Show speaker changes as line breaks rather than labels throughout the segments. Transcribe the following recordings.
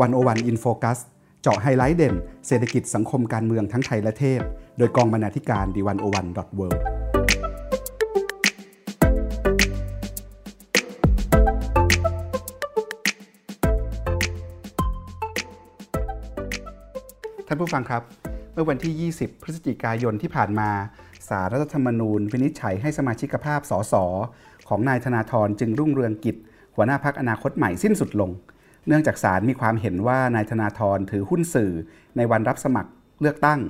101 In Focus เจาะไฮไลท์เด่น เศรษฐกิจสังคมการเมืองทั้งไทยและเทศ โดยกองบรรณาธิการ The101.world ท่านผู้ฟังครับ เมื่อวันที่ 20 พฤศจิกายนที่ผ่านมา ศาลรัฐธรรมนูญ วินิจฉัยให้สมาชิกภาพสสของนายธนาธรจึงรุ่งเรืองกิจ หัวหน้าพักอนาคตใหม่สิ้นสุดลง เนื่องจากศาลมีความเห็นว่านายธนาธรถือหุ้นสื่อในวันรับสมัครเลือกตั้ง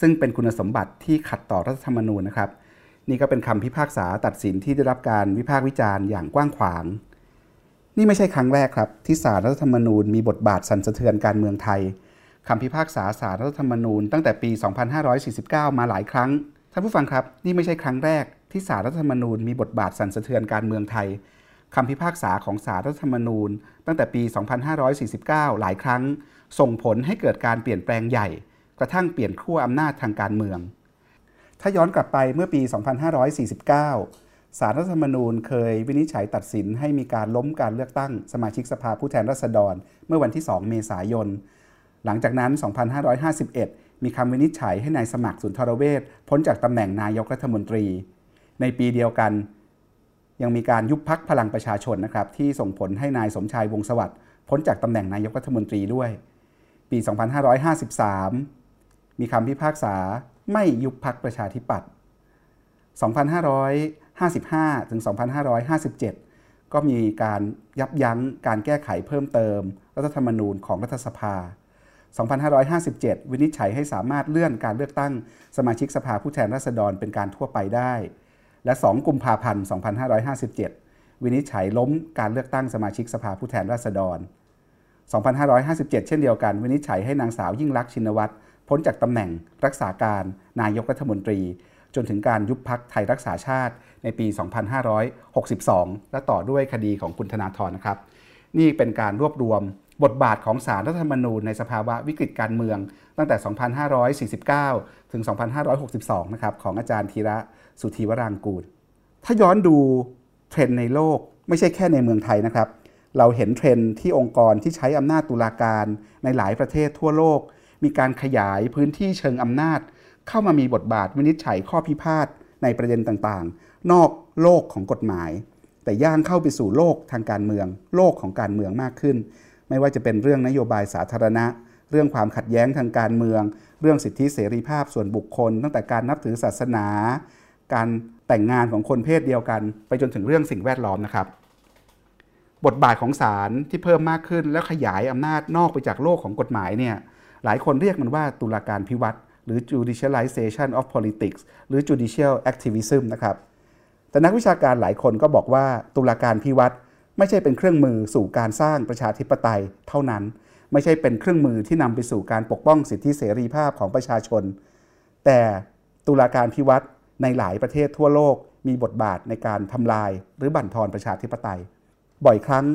ซึ่งเป็นคุณสมบัติที่ขัดต่อรัฐธรรมนูญนะครับ นี่ก็เป็นคำพิพากษาตัดสินที่ได้รับการวิพากษ์วิจารณ์อย่างกว้างขวาง นี่ไม่ใช่ครั้งแรกครับ ที่สารรัฐธรรมนูญมีบทบาทสั่นสะเทือนการเมืองไทยคำพิพากษาสารรัฐธรรมนูญตั้งแต่ปี 2549 มาหลายครั้งท่านผู้ฟังครับ นี่ไม่ใช่ครั้งแรกที่สารรัฐธรรมนูญมีบทบาทสั่นสะเทือนการเมืองไทย คำพิพากษาของสารรัฐธรรมนูญ ตั้งแต่ปี 2549 หลายครั้ง ส่งผลให้เกิดการเปลี่ยนแปลงใหญ่ กระทั่งเปลี่ยนขั้วอำนาจทางการเมือง ถ้าย้อนกลับไปเมื่อปี 2549 สารรัฐธรรมนูญเคยวินิจฉัยตัดสินให้มีการล้มการเลือกตั้งสมาชิกสภาผู้แทนราษฎร เมื่อวันที่ 2 เมษายน หลังจากนั้น 2551 มีคำวินิจฉัยให้นายสมัครสุนทรเวชพ้นจากตำแหน่งนายกรัฐมนตรี ในปีเดียวกัน ยังมีการยุบพักพลังประชาชนนะครับที่ส่งผลให้นายสมชายวงสวัสดิ์พ้นจากตำแหน่งนายกรัฐมนตรีด้วย ปี 2553 มีคำพิพากษาไม่ยุบพักประชาธิปัตย์ 2555 ถึง 2557 ก็มีการยับยั้งการแก้ไขเพิ่มเติม รัฐธรรมนูญของรัฐสภา 2557 วินิจฉัยให้สามารถเลื่อนการเลือกตั้งสมาชิกสภาผู้แทนราษฎรเป็นการทั่วไปได้ และ 2 กุมภาพันธ์ 2557 วินิจฉัยล้มการเลือกตั้งสมาชิกสภาผู้แทนราษฎร 2557 เช่นเดียวกัน วินิจฉัยให้นางสาวยิ่งลักษณ์ชินวัตรพ้นจากตำแหน่งรักษาการนายกรัฐมนตรี จนถึงการยุบพักไทยรักษาชาติในปี 2562 และต่อด้วยคดีของคุณธนาธรนะครับ นี่เป็นการรวบรวมบทบาทของศาลรัฐธรรมนูญในสภาวะวิกฤตการเมือง ตั้งแต่ 2549 ถึง 2562 นะครับ ของอาจารย์ธีระ สุธีวรางกูล ถ้าย้อนดูเทรนด์ในโลกไม่ใช่แค่ในเมืองไทยนะครับ เราเห็นเทรนด์ที่องค์กรที่ใช้อำนาจตุลาการในหลายประเทศทั่วโลก มีการขยายพื้นที่เชิงอำนาจ เข้ามามีบทบาทวินิจฉัยข้อพิพาทในประเด็นต่างๆ นอกโลกของกฎหมาย แต่ย่างเข้าไปสู่โลกทางการเมือง โลกของการเมืองมากขึ้น ไม่ว่าจะเป็นเรื่องนโยบายสาธารณะ เรื่องความขัดแย้งทางการเมือง เรื่องสิทธิเสรีภาพส่วนบุคคล ตั้งแต่การนับถือศาสนา การแต่งงานของคนเพศเดียวกัน ไปจนถึงเรื่องสิ่งแวดล้อมนะครับ บทบาทของศาลที่เพิ่มมากขึ้นแล้วขยายอำนาจนอกไปจากโลกของกฎหมายเนี่ยหลายคนเรียกมันว่าตุลาการพิวัตรหรือ judicialization of politics หรือ judicial activism นะครับแต่นักวิชาการหลายคนก็บอกว่าตุลาการพิวัตรไม่ใช่เป็นเครื่องมือสู่การสร้างประชาธิปไตยเท่านั้น ไม่ใช่เป็นเครื่องมือที่นำไปสู่การปกป้องสิทธิเสรีภาพของประชาชน แต่ตุลาการพิวัตร ในหลายประเทศทั่วโลกมีบทบาทในการทำลายหรือบั่นทอนประชาธิปไตย บ่อยครั้ง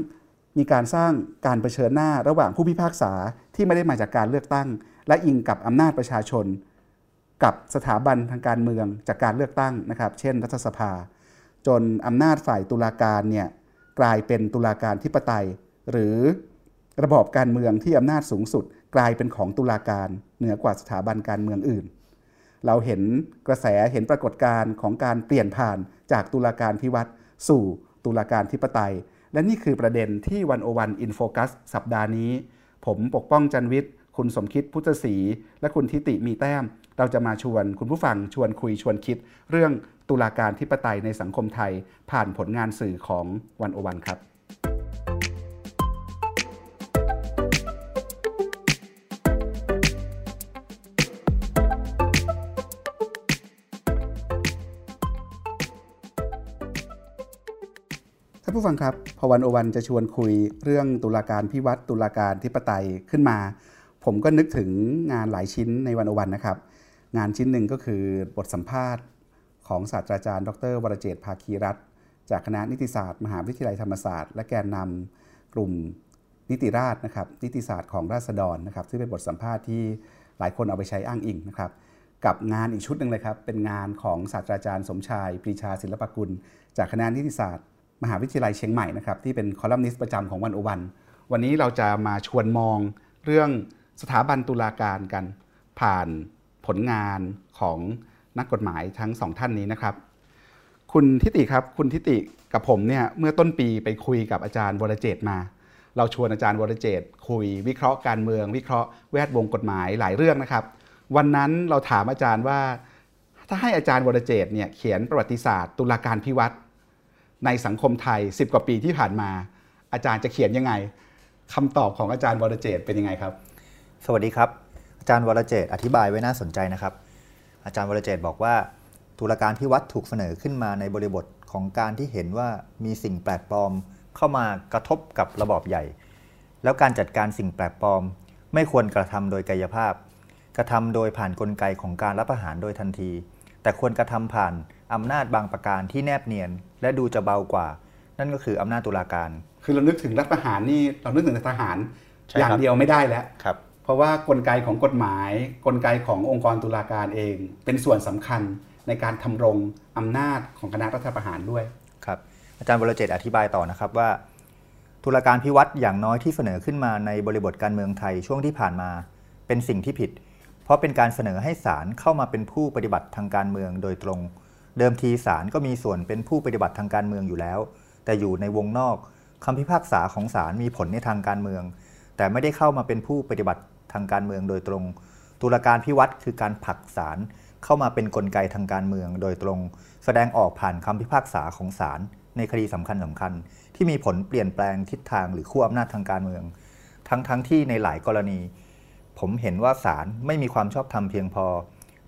มีการสร้างการเผชิญหน้าระหว่างผู้พิพากษาที่ไม่ได้มาจากการเลือกตั้ง และอิงกับอำนาจประชาชน กับสถาบันทางการเมืองจากการเลือกตั้งนะครับ เช่น รัฐสภา จนอำนาจฝ่ายตุลาการเนี่ยกลายเป็นตุลาการทิปไตย หรือระบอบการเมืองที่อำนาจสูงสุด กลายเป็นของตุลาการเหนือกว่าสถาบันการเมืองอื่น เราเห็นกระแสเห็นปรากฏการณ์ของการเปลี่ยนผ่านจากตุลาการพิวัตรสู่ตุลาการทิปไตย และนี่คือประเด็นที่วันโอวันอินโฟกัสสัปดาห์นี้ ผมปกป้องจันวิทย์ คุณสมคิดพุทธศรี และคุณทิติมีแต้ม เราจะมาชวนคุณผู้ฟังชวนคุยชวนคิด เรื่องตุลาการทิปไตยในสังคมไทย ผ่านผลงานสื่อของวันโอวันครับานผู้ฟังครับ พอวันโอวันจะชวนคุยเรื่องตุลาการพิวัตรตุลาการทิปไตยขึ้นมา ผมก็นึกถึงงานหลายชิ้นในวันโอวันนะครับ งานชิ้นหนึ่งก็คือบทสัมภาษณ์ ของศาสตราจารย์ ดร วรเจตภาคีรัตจากคณะนิติศาสตร์ มหาวิทยาลัยธรรมศาสตร์ และแกนนำกลุ่มนิติราษนะครับ นิติศาสตร์ของราษฎรนะครับ ซึ่งเป็นบทสัมภาษณ์ที่หลายคนเอาไปใช้อ้างอิงนะครับกับงานอีกชุดหนึ่งเลยครับ เป็นงานของศาสตราจารย์สมชายปรีชาศิลปกุล จากคณะนิติศาสตร์ มหาวิทยาลัยเชียงใหม่นะครับที่เป็นคอลัมนิสต์ประจำของวันโอวัน วันนี้เราจะมาชวนมองเรื่องสถาบันตุลาการกัน ผ่านผลงานของนักกฎหมายทั้งสองท่านนี้นะครับ คุณทิติครับ คุณทิติกับผมเนี่ยเมื่อต้นปีไปคุยกับอาจารย์วรเจตมา เราชวนอาจารย์วรเจตคุยวิเคราะห์การเมือง วิเคราะห์แวดวงกฎหมายหลายเรื่องนะครับ วันนั้นเราถามอาจารย์ว่า ถ้าให้อาจารย์วรเจตเนี่ยเขียนประวัติศาสตร์ ตุลาการพิวัตร ในสังคมไทย 10 กว่าปีที่ผ่านมา อาจารย์จะเขียนยังไงคำตอบของอาจารย์วรเจตเป็นยังไงครับ
สวัสดีครับ อาจารย์วรเจตอธิบายไว้น่าสนใจนะครับ อาจารย์วรเจตบอกว่าตุลาการพิวัตรถูกเสนอขึ้นมาในบริบทของการที่เห็นว่ามีสิ่งแปลกปลอมเข้ามากระทบกับระบอบใหญ่ แล้วการจัดการสิ่งแปลกปลอม ไม่ควรกระทำโดยกายภาพ กระทำโดยผ่านนกลไกของการรับประหารโดยทันที แต่ควรกระทำผ่าน อำนาจบางประการที่แนบเนียน และดูจะเบากว่า นั่นก็คืออำนาจตุลาการ
คือเรานึกถึงรัฐประหารนี่เรานึกถึงทหาร
ใช่
อย่าง
ครับ
เดียวไม่ได้แล้ว
ครับ
เพราะว่ากลไกของกฎหมาย กลไกขององค์กรตุลาการเอง เป็นส่วนสำคัญในการทำรงอำนาจของคณะรัฐประหารด้วย
ครับอาจารย์วรเจตน์อธิบายต่อนะครับว่าตุลาการพิวัตรอย่างน้อยที่เสนอขึ้นมาในบริบทการเมืองไทยช่วงที่ผ่านมา เป็นสิ่งที่ผิด เพราะเป็นการเสนอให้ศาลเข้ามาเป็นผู้ปฏิบัติทางการเมืองโดยตรง เดิมทีศาลก็มีส่วนเป็นผู้ปฏิบัติทางการเมืองอยู่แล้ว แต่อยู่ในวงนอกคำพิพากษาของศาลมีผลในทางการเมือง แต่ไม่ได้เข้ามาเป็นผู้ปฏิบัติทางการเมืองโดยตรง ตุลาการพิวัตรคือการผลักศาลเข้ามาเป็นนกลไกทางการเมืองโดยตรง แสดงออกผ่านคำพิพากษาของศาลในคดีสำคัญสำคัญ ที่มีผลเปลี่ยนแปลงทิศทางหรือขั้วอำนาจทางการเมือง ทั้งทั้งที่ในหลายกรณี ผมเห็นว่าศาลไม่มีความชอบธรรมเพียงพอ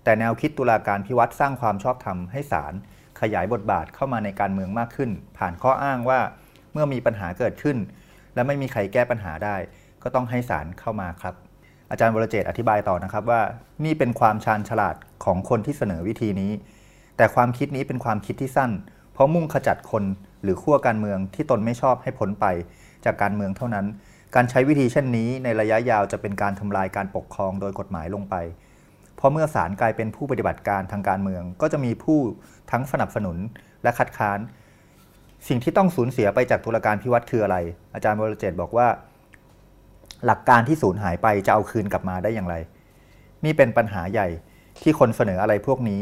แต่แนวคิดตุลาการพิวัตรสร้างความชอบธรรมให้ศาลขยายบทบาทเข้ามาในการเมืองมากขึ้น ผ่านข้ออ้างว่าเมื่อมีปัญหาเกิดขึ้น และไม่มีใครแก้ปัญหาได้ ก็ต้องให้ศาลเข้ามาครับ อาจารย์วรเจตอธิบายต่อนะครับว่านี่เป็นความชาญฉลาดของคนที่เสนอวิธีนี้ แต่ความคิดนี้เป็นความคิดที่สั้น เพราะมุ่งขจัดคนหรือขั้วการเมืองที่ตนไม่ชอบให้พ้นไปจากการเมืองเท่านั้น การใช้วิธีเช่นนี้ในระยะยาวจะเป็นการทำลายการปกครองโดยกฎหมายลงไป ราะเมื่อศาลกลายเป็นผู้ปฏิบัติการทางการเมือง ก็จะมีผู้ทั้งสนับสนุนและคัดค้าน สิ่งที่ต้องสูญเสียไปจากตุลาการพิวัตรคืออะไร อาจารย์วรเจต์บอกว่า หลักการที่สูญหายไปจะเอาคืนกลับมาได้อย่างไร นี่เป็นปัญหาใหญ่ที่คนเสนออะไรพวกนี้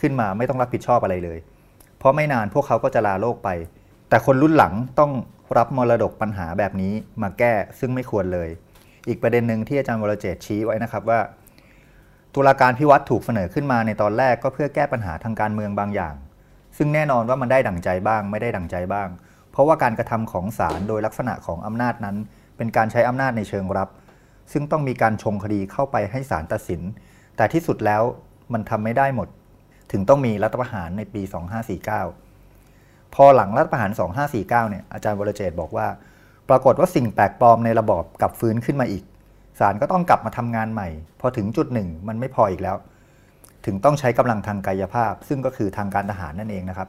ขึ้นมาไม่ต้องรับผิดชอบอะไรเลย เพราะไม่นานพวกเขาก็จะลาโลกไป แต่คนรุ่นหลังต้องรับมรดกปัญหาแบบนี้มาแก้ซึ่งไม่ควรเลย อีกประเด็นหนึ่งที่อาจารย์วรเจต์ชี้ไว้นะครับว่า ตุลาการพิวัตรถูกเสนอขึ้นมาในตอนแรกก็เพื่อแก้ปัญหาทางการเมืองบางอย่าง ซึ่งแน่นอนว่ามันได้ดั่งใจบ้าง ไม่ได้ดั่งใจบ้าง เพราะว่าการกระทำของศาลโดยลักษณะของอำนาจนั้น เป็นการใช้อำนาจในเชิงรับ ซึ่งต้องมีการชงคดีเข้าไปให้ศาลตัดสิน แต่ที่สุดแล้วมันทำไม่ได้หมด ถึงต้องมีรัฐประหารในปี 2549 พอหลังรัฐประหาร 2549 เนี่ยอาจารย์วรเจต์บอกว่า ปรากฏว่าสิ่งแปลกปลอมในระบอบกลับฟื้นขึ้นมาอีก ศาลก็ต้องกลับมาทำงานใหม่ พอถึงจุดหนึ่งมันไม่พออีกแล้ว ถึงต้องใช้กำลังทางกายภาพ ซึ่งก็คือทางการทหารนั่นเองนะครับ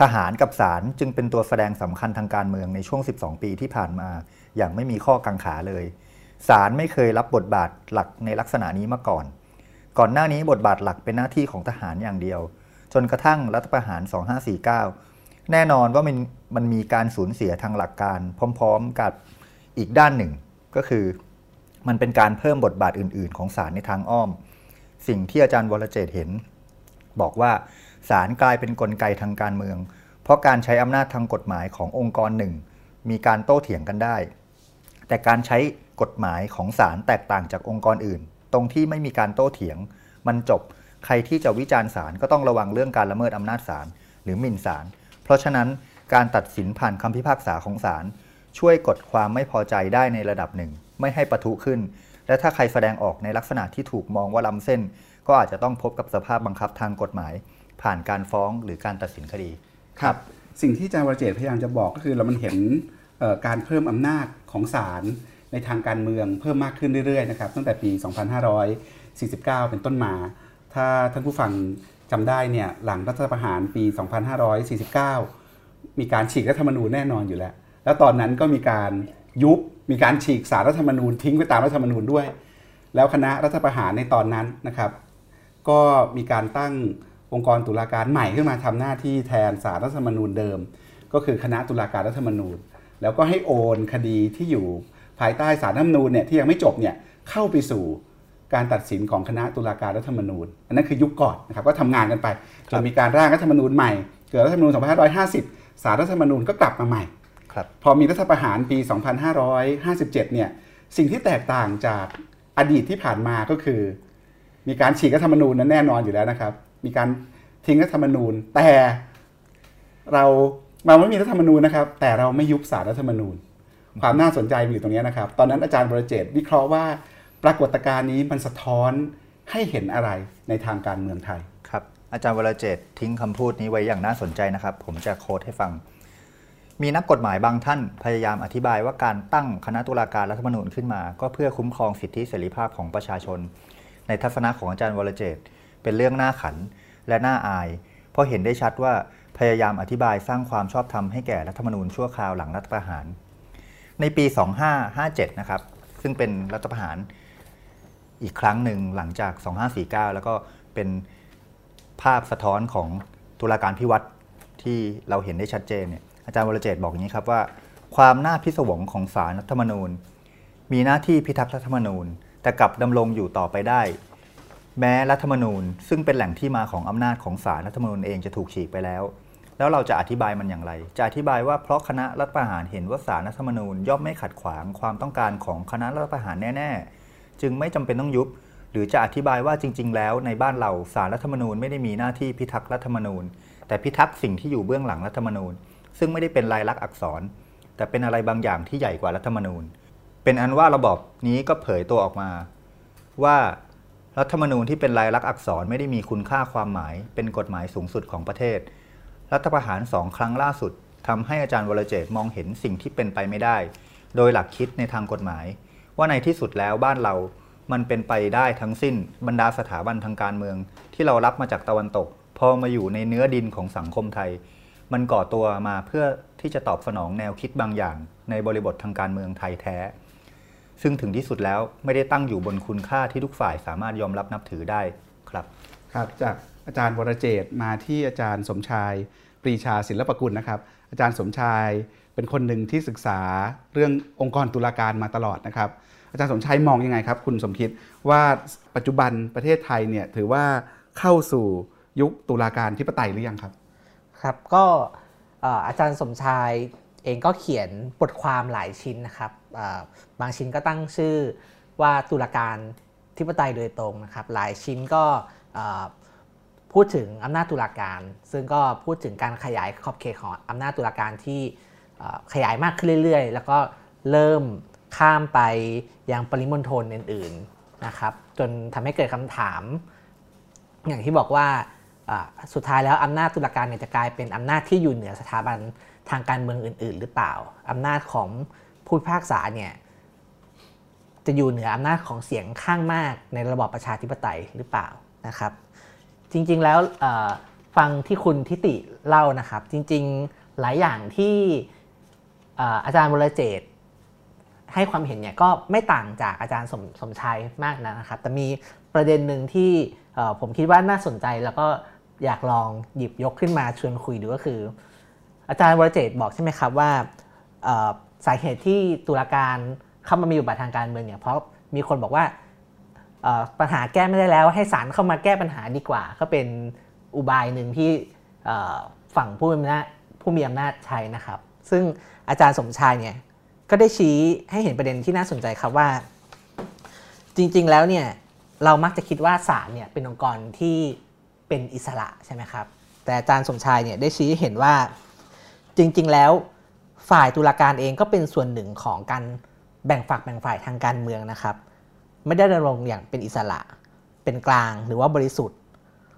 ทหารกับศาลจึงเป็นตัวแสดงสำคัญทางการเมืองในช่วง 12 ปีที่ผ่านมา อย่างไม่มีข้อกังขาเลยศาลไม่เคยรับบทบาทหลักในลักษณะนี้มาก่อน ก่อนหน้านี้บทบาทหลักเป็นหน้าที่ของทหารอย่างเดียว จนกระทั่งรัฐประหาร 2549 แน่นอนว่ามันมันมีการสูญเสียทางหลักการพร้อม ๆ กับอีกด้านหนึ่ง ก็คือ มันเป็นการเพิ่มบทบาทอื่น ๆ ของศาลในทางอ้อม สิ่งที่อาจารย์วรเจตเห็น บอกว่าศาลกลายเป็นนกลไกทางการเมือง เพราะการใช้อำนาจทางกฎหมายขององค์กรหนึ่ง มีการโต้เถียงกันได้ แต่การใช้กฎหมายของศาลแตกต่างจากองค์กรอื่น ตรงที่ไม่มีการโต้เถียง มันจบใครที่จะวิจารณ์ศาลก็ต้องระวังเรื่องการละเมิดอำนาจศาลหรือหมิ่นศาล เพราะฉะนั้นการตัดสินผ่านคำพิพากษาของศาลช่วยกดความไม่พอใจได้ในระดับหนึ่ง ไม่ให้ปะทุขึ้น และถ้าใครแสดงออกในลักษณะที่ถูกมองว่าล้ำเส้น ก็อาจจะต้องพบกับสภาพบังคับทางกฎหมาย ผ่านการฟ้องหรือการตัดสินคดี
ครับสิ่งที่อาจารย์วรเจตพยายามจะบอกก็คือเรามันเห็นการเพิ่มอำนาจของศาลในทางการเมืองเพิ่มมากขึ้นเรื่อยๆนะครับตั้งแต่ปี 2549 เป็นต้นมา ถ้าท่านผู้ฟังจำได้เนี่ยหลังรัฐประหารปี 2549 มีการฉีกรัฐธรรมนูญแน่นอนอยู่แล้ว แล้วตอนนั้นก็มีการยุบ มีการฉีกสารรัฐธรรมนูญทิ้งไปตามรัฐธรรมนูญด้วย แล้วคณะรัฐประหารในตอนนั้นนะครับ ก็มีการตั้งองค์กรตุลาการใหม่ขึ้นมาทำหน้าที่แทนสารรัฐธรรมนูญเดิม ก็คือคณะตุลาการรัฐธรรมนูญ แล้วก็ให้โอนคดีที่อยู่ภายใต้สารรัฐธรรมนูญเนี่ยที่ยังไม่จบเนี่ยเข้าไปสู่การตัดสินของคณะตุลาการรัฐธรรมนูญ อันนั้นคือยุคก่อนนะครับก็ทำงานกันไปจนมีการร่างรัฐธรรมนูญใหม่ เกิดรัฐธรรมนูญ 2550 สารรัฐธรรมนูญก็กลับมาใหม่
ครับ
พอมีรัฐประหารปี 2557 เนี่ย สิ่งที่แตกต่างจากอดีตที่ผ่านมาก็คือ มีการฉีกรัฐธรรมนูญนั้นแน่นอนอยู่แล้วนะครับ มีการทิ้งรัฐธรรมนูญ แต่เราเราไม่มีรัฐธรรมนูญนะครับ แต่เราไม่ยุบสารรัฐธรรมนูญ ความน่าสนใจมีอยู่ตรงนี้นะครับ ตอนนั้นอาจารย์บรเจตวิเคราะห์ว่าปรากฏการณ์นี้มันสะท้อนให้เห็นอะไรในทางการเมืองไทย
ครับ อาจารย์วรเจตน์ทิ้งคำพูดนี้ไว้อย่างน่าสนใจนะครับ ผมจะโค้ดให้ฟัง มีนักกฎหมายบางท่านพยายามอธิบายว่าการตั้งคณะตุลาการรัฐธรรมนูญขึ้นมา ก็เพื่อคุ้มครองสิทธิเสรีภาพของประชาชน ในทัศนะของอาจารย์วรเจต เป็นเรื่องน่าขันและน่าอาย เพราะเห็นได้ชัดว่าพยายามอธิบายสร้างความชอบธรรมให้แก่รัฐธรรมนูญชั่วคราวหลังรัฐประหาร ในปี 2557 นะครับ ซึ่งเป็นรัฐประหารอีกครั้งหนึ่งหลังจาก 2549 แล้วก็เป็นภาพสะท้อนของตุลาการพิวัตรที่เราเห็นได้ชัดเจนเนี่ย อาจารย์วรเจต์บอกอย่างนี้ครับว่า ความน่าพิศวงของสารรัฐธรรมนูญ มีหน้าที่พิทักษ์รัฐธรรมนูญ แต่กลับดำรงอยู่ต่อไปได้ แม้รัฐธรรมนูญ ซึ่งเป็นแหล่งที่มาของอำนาจของสารรัฐธรรมนูญเองจะถูกฉีกไปแล้ว แล้วเราจะอธิบายมันอย่างไร จะอธิบายว่าเพราะคณะรัฐประหารเห็นว่าสารรัฐธรรมนูญย่อมไม่ขัดขวางความต้องการของคณะรัฐประหารแน่ๆ จึงไม่จำเป็นต้องยุบหรือจะอธิบายว่าจริง ๆ แล้วในบ้านเราสารรัฐธรรมนูญไม่ได้มีหน้าที่พิทักษ์รัฐธรรมนูญ แต่พิทักษ์สิ่งที่อยู่เบื้องหลังรัฐธรรมนูญ ซึ่งไม่ได้เป็นลายลักษณ์อักษร แต่เป็นอะไรบางอย่างที่ใหญ่กว่ารัฐธรรมนูญ เป็นอันว่าระบอบนี้ก็เผยตัวออกมา ว่ารัฐธรรมนูญที่เป็นลายลักษณ์อักษรไม่ได้มีคุณค่าความหมาย เป็นกฎหมายสูงสุดของประเทศ รัฐประหารสองครั้งล่าสุดทำให้อาจารย์วรเจตมองเห็นสิ่งที่เป็นไปไม่ได้ โดยหลักคิดในทางกฎหมาย ว่าในที่สุดแล้วบ้านเรามันเป็นไปได้ทั้งสิ้นบรรดาสถาบันทางการเมือง ที่เรารับมาจากตะวันตก พอมาอยู่ในเนื้อดินของสังคมไทย มันก่อตัวมาเพื่อที่จะตอบสนองแนวคิดบางอย่าง ในบริบททางการเมืองไทยแท้ ซึ่งถึงที่สุดแล้วไม่ได้ตั้งอยู่บนคุณค่าที่ทุกฝ่ายสามารถยอมรับนับถือได้ครับ
ครับจากอาจารย์วรเจตมาที่อาจารย์สมชายปรีชาศิลปกุลนะครับ อาจารย์สมชายเป็นคนหนึ่งที่ศึกษาเรื่ององค์กรตุลาการมาตลอดนะครับ อาจารย์สมชายมองยังไงครับ คุณสมคิดว่าปัจจุบันประเทศไทยเนี่ยถือว่าเข้าสู่ยุคตุลาการที่ปไตยหรือยังครับ
ครับก็อาจารย์สมชายเองก็เขียนบทความหลายชิ้นนะครับบางชิ้นก็ตั้งชื่อว่าตุลาการธิปไตยโดยตรงนะครับหลายชิ้นก็พูดถึงอำนาจตุลาการ ซึ่งก็พูดถึงการขยายขอบเขตของอำนาจตุลาการที่ขยายมากขึ้นเรื่อยๆ แล้วก็เริ่มข้ามไปยังปริมณฑลอื่นๆนะครับจนทำให้เกิดคำถาม อย่างที่บอกว่า สุดท้ายแล้วอำนาจตุลาการเนี่ยจะกลายเป็นอำนาจที่อยู่เหนือสถาบันทางการเมืองอื่น ๆ หรือเปล่าอำนาจของผู้พิพากษาเนี่ยจะอยู่เหนืออำนาจของเสียงข้างมากในระบอบประชาธิปไตยหรือเปล่านะครับ จริงๆแล้วฟังที่คุณทิติเล่านะครับ จริงๆหลายอย่างที่อาจารย์วรเจตน์ให้ความเห็นเนี่ยก็ไม่ต่างจากอาจารย์สมสมชายมากนะครับ แต่มีประเด็นหนึ่งที่ผมคิดว่าน่าสนใจแล้วก็ อยากลองหยิบยกขึ้นมาชวนคุยดูก็คือ อาจารย์วรเจตบอกใช่ไหมครับว่าสาเหตุที่ตุลาการเข้ามามีบทบาททางการเมืองเนี่ยเพราะมีคนบอกว่าปัญหาแก้ไม่ได้แล้วให้ศาลเข้ามาแก้ปัญหาดีกว่า ก็เป็นอุบายหนึ่งที่ฝั่งผู้มีอำนาจผู้มีอำนาจใช้นะครับ ซึ่งอาจารย์สมชายเนี่ยก็ได้ชี้ให้เห็นประเด็นที่น่าสนใจครับว่า จริงๆแล้วเนี่ยเรามักจะคิดว่าศาลเนี่ยเป็นองค์กรที่ เป็นอิสระใช่ไหมครับ แต่อาจารย์สมชายเนี่ยได้ชี้เห็นว่าจริง ๆ แล้วฝ่ายตุลาการเองก็เป็นส่วนหนึ่งของการแบ่งฝักแบ่งฝ่ายทางการเมืองนะครับ ไม่ได้ดำรงอย่างเป็นอิสระ เป็นกลางหรือว่าบริสุทธิ์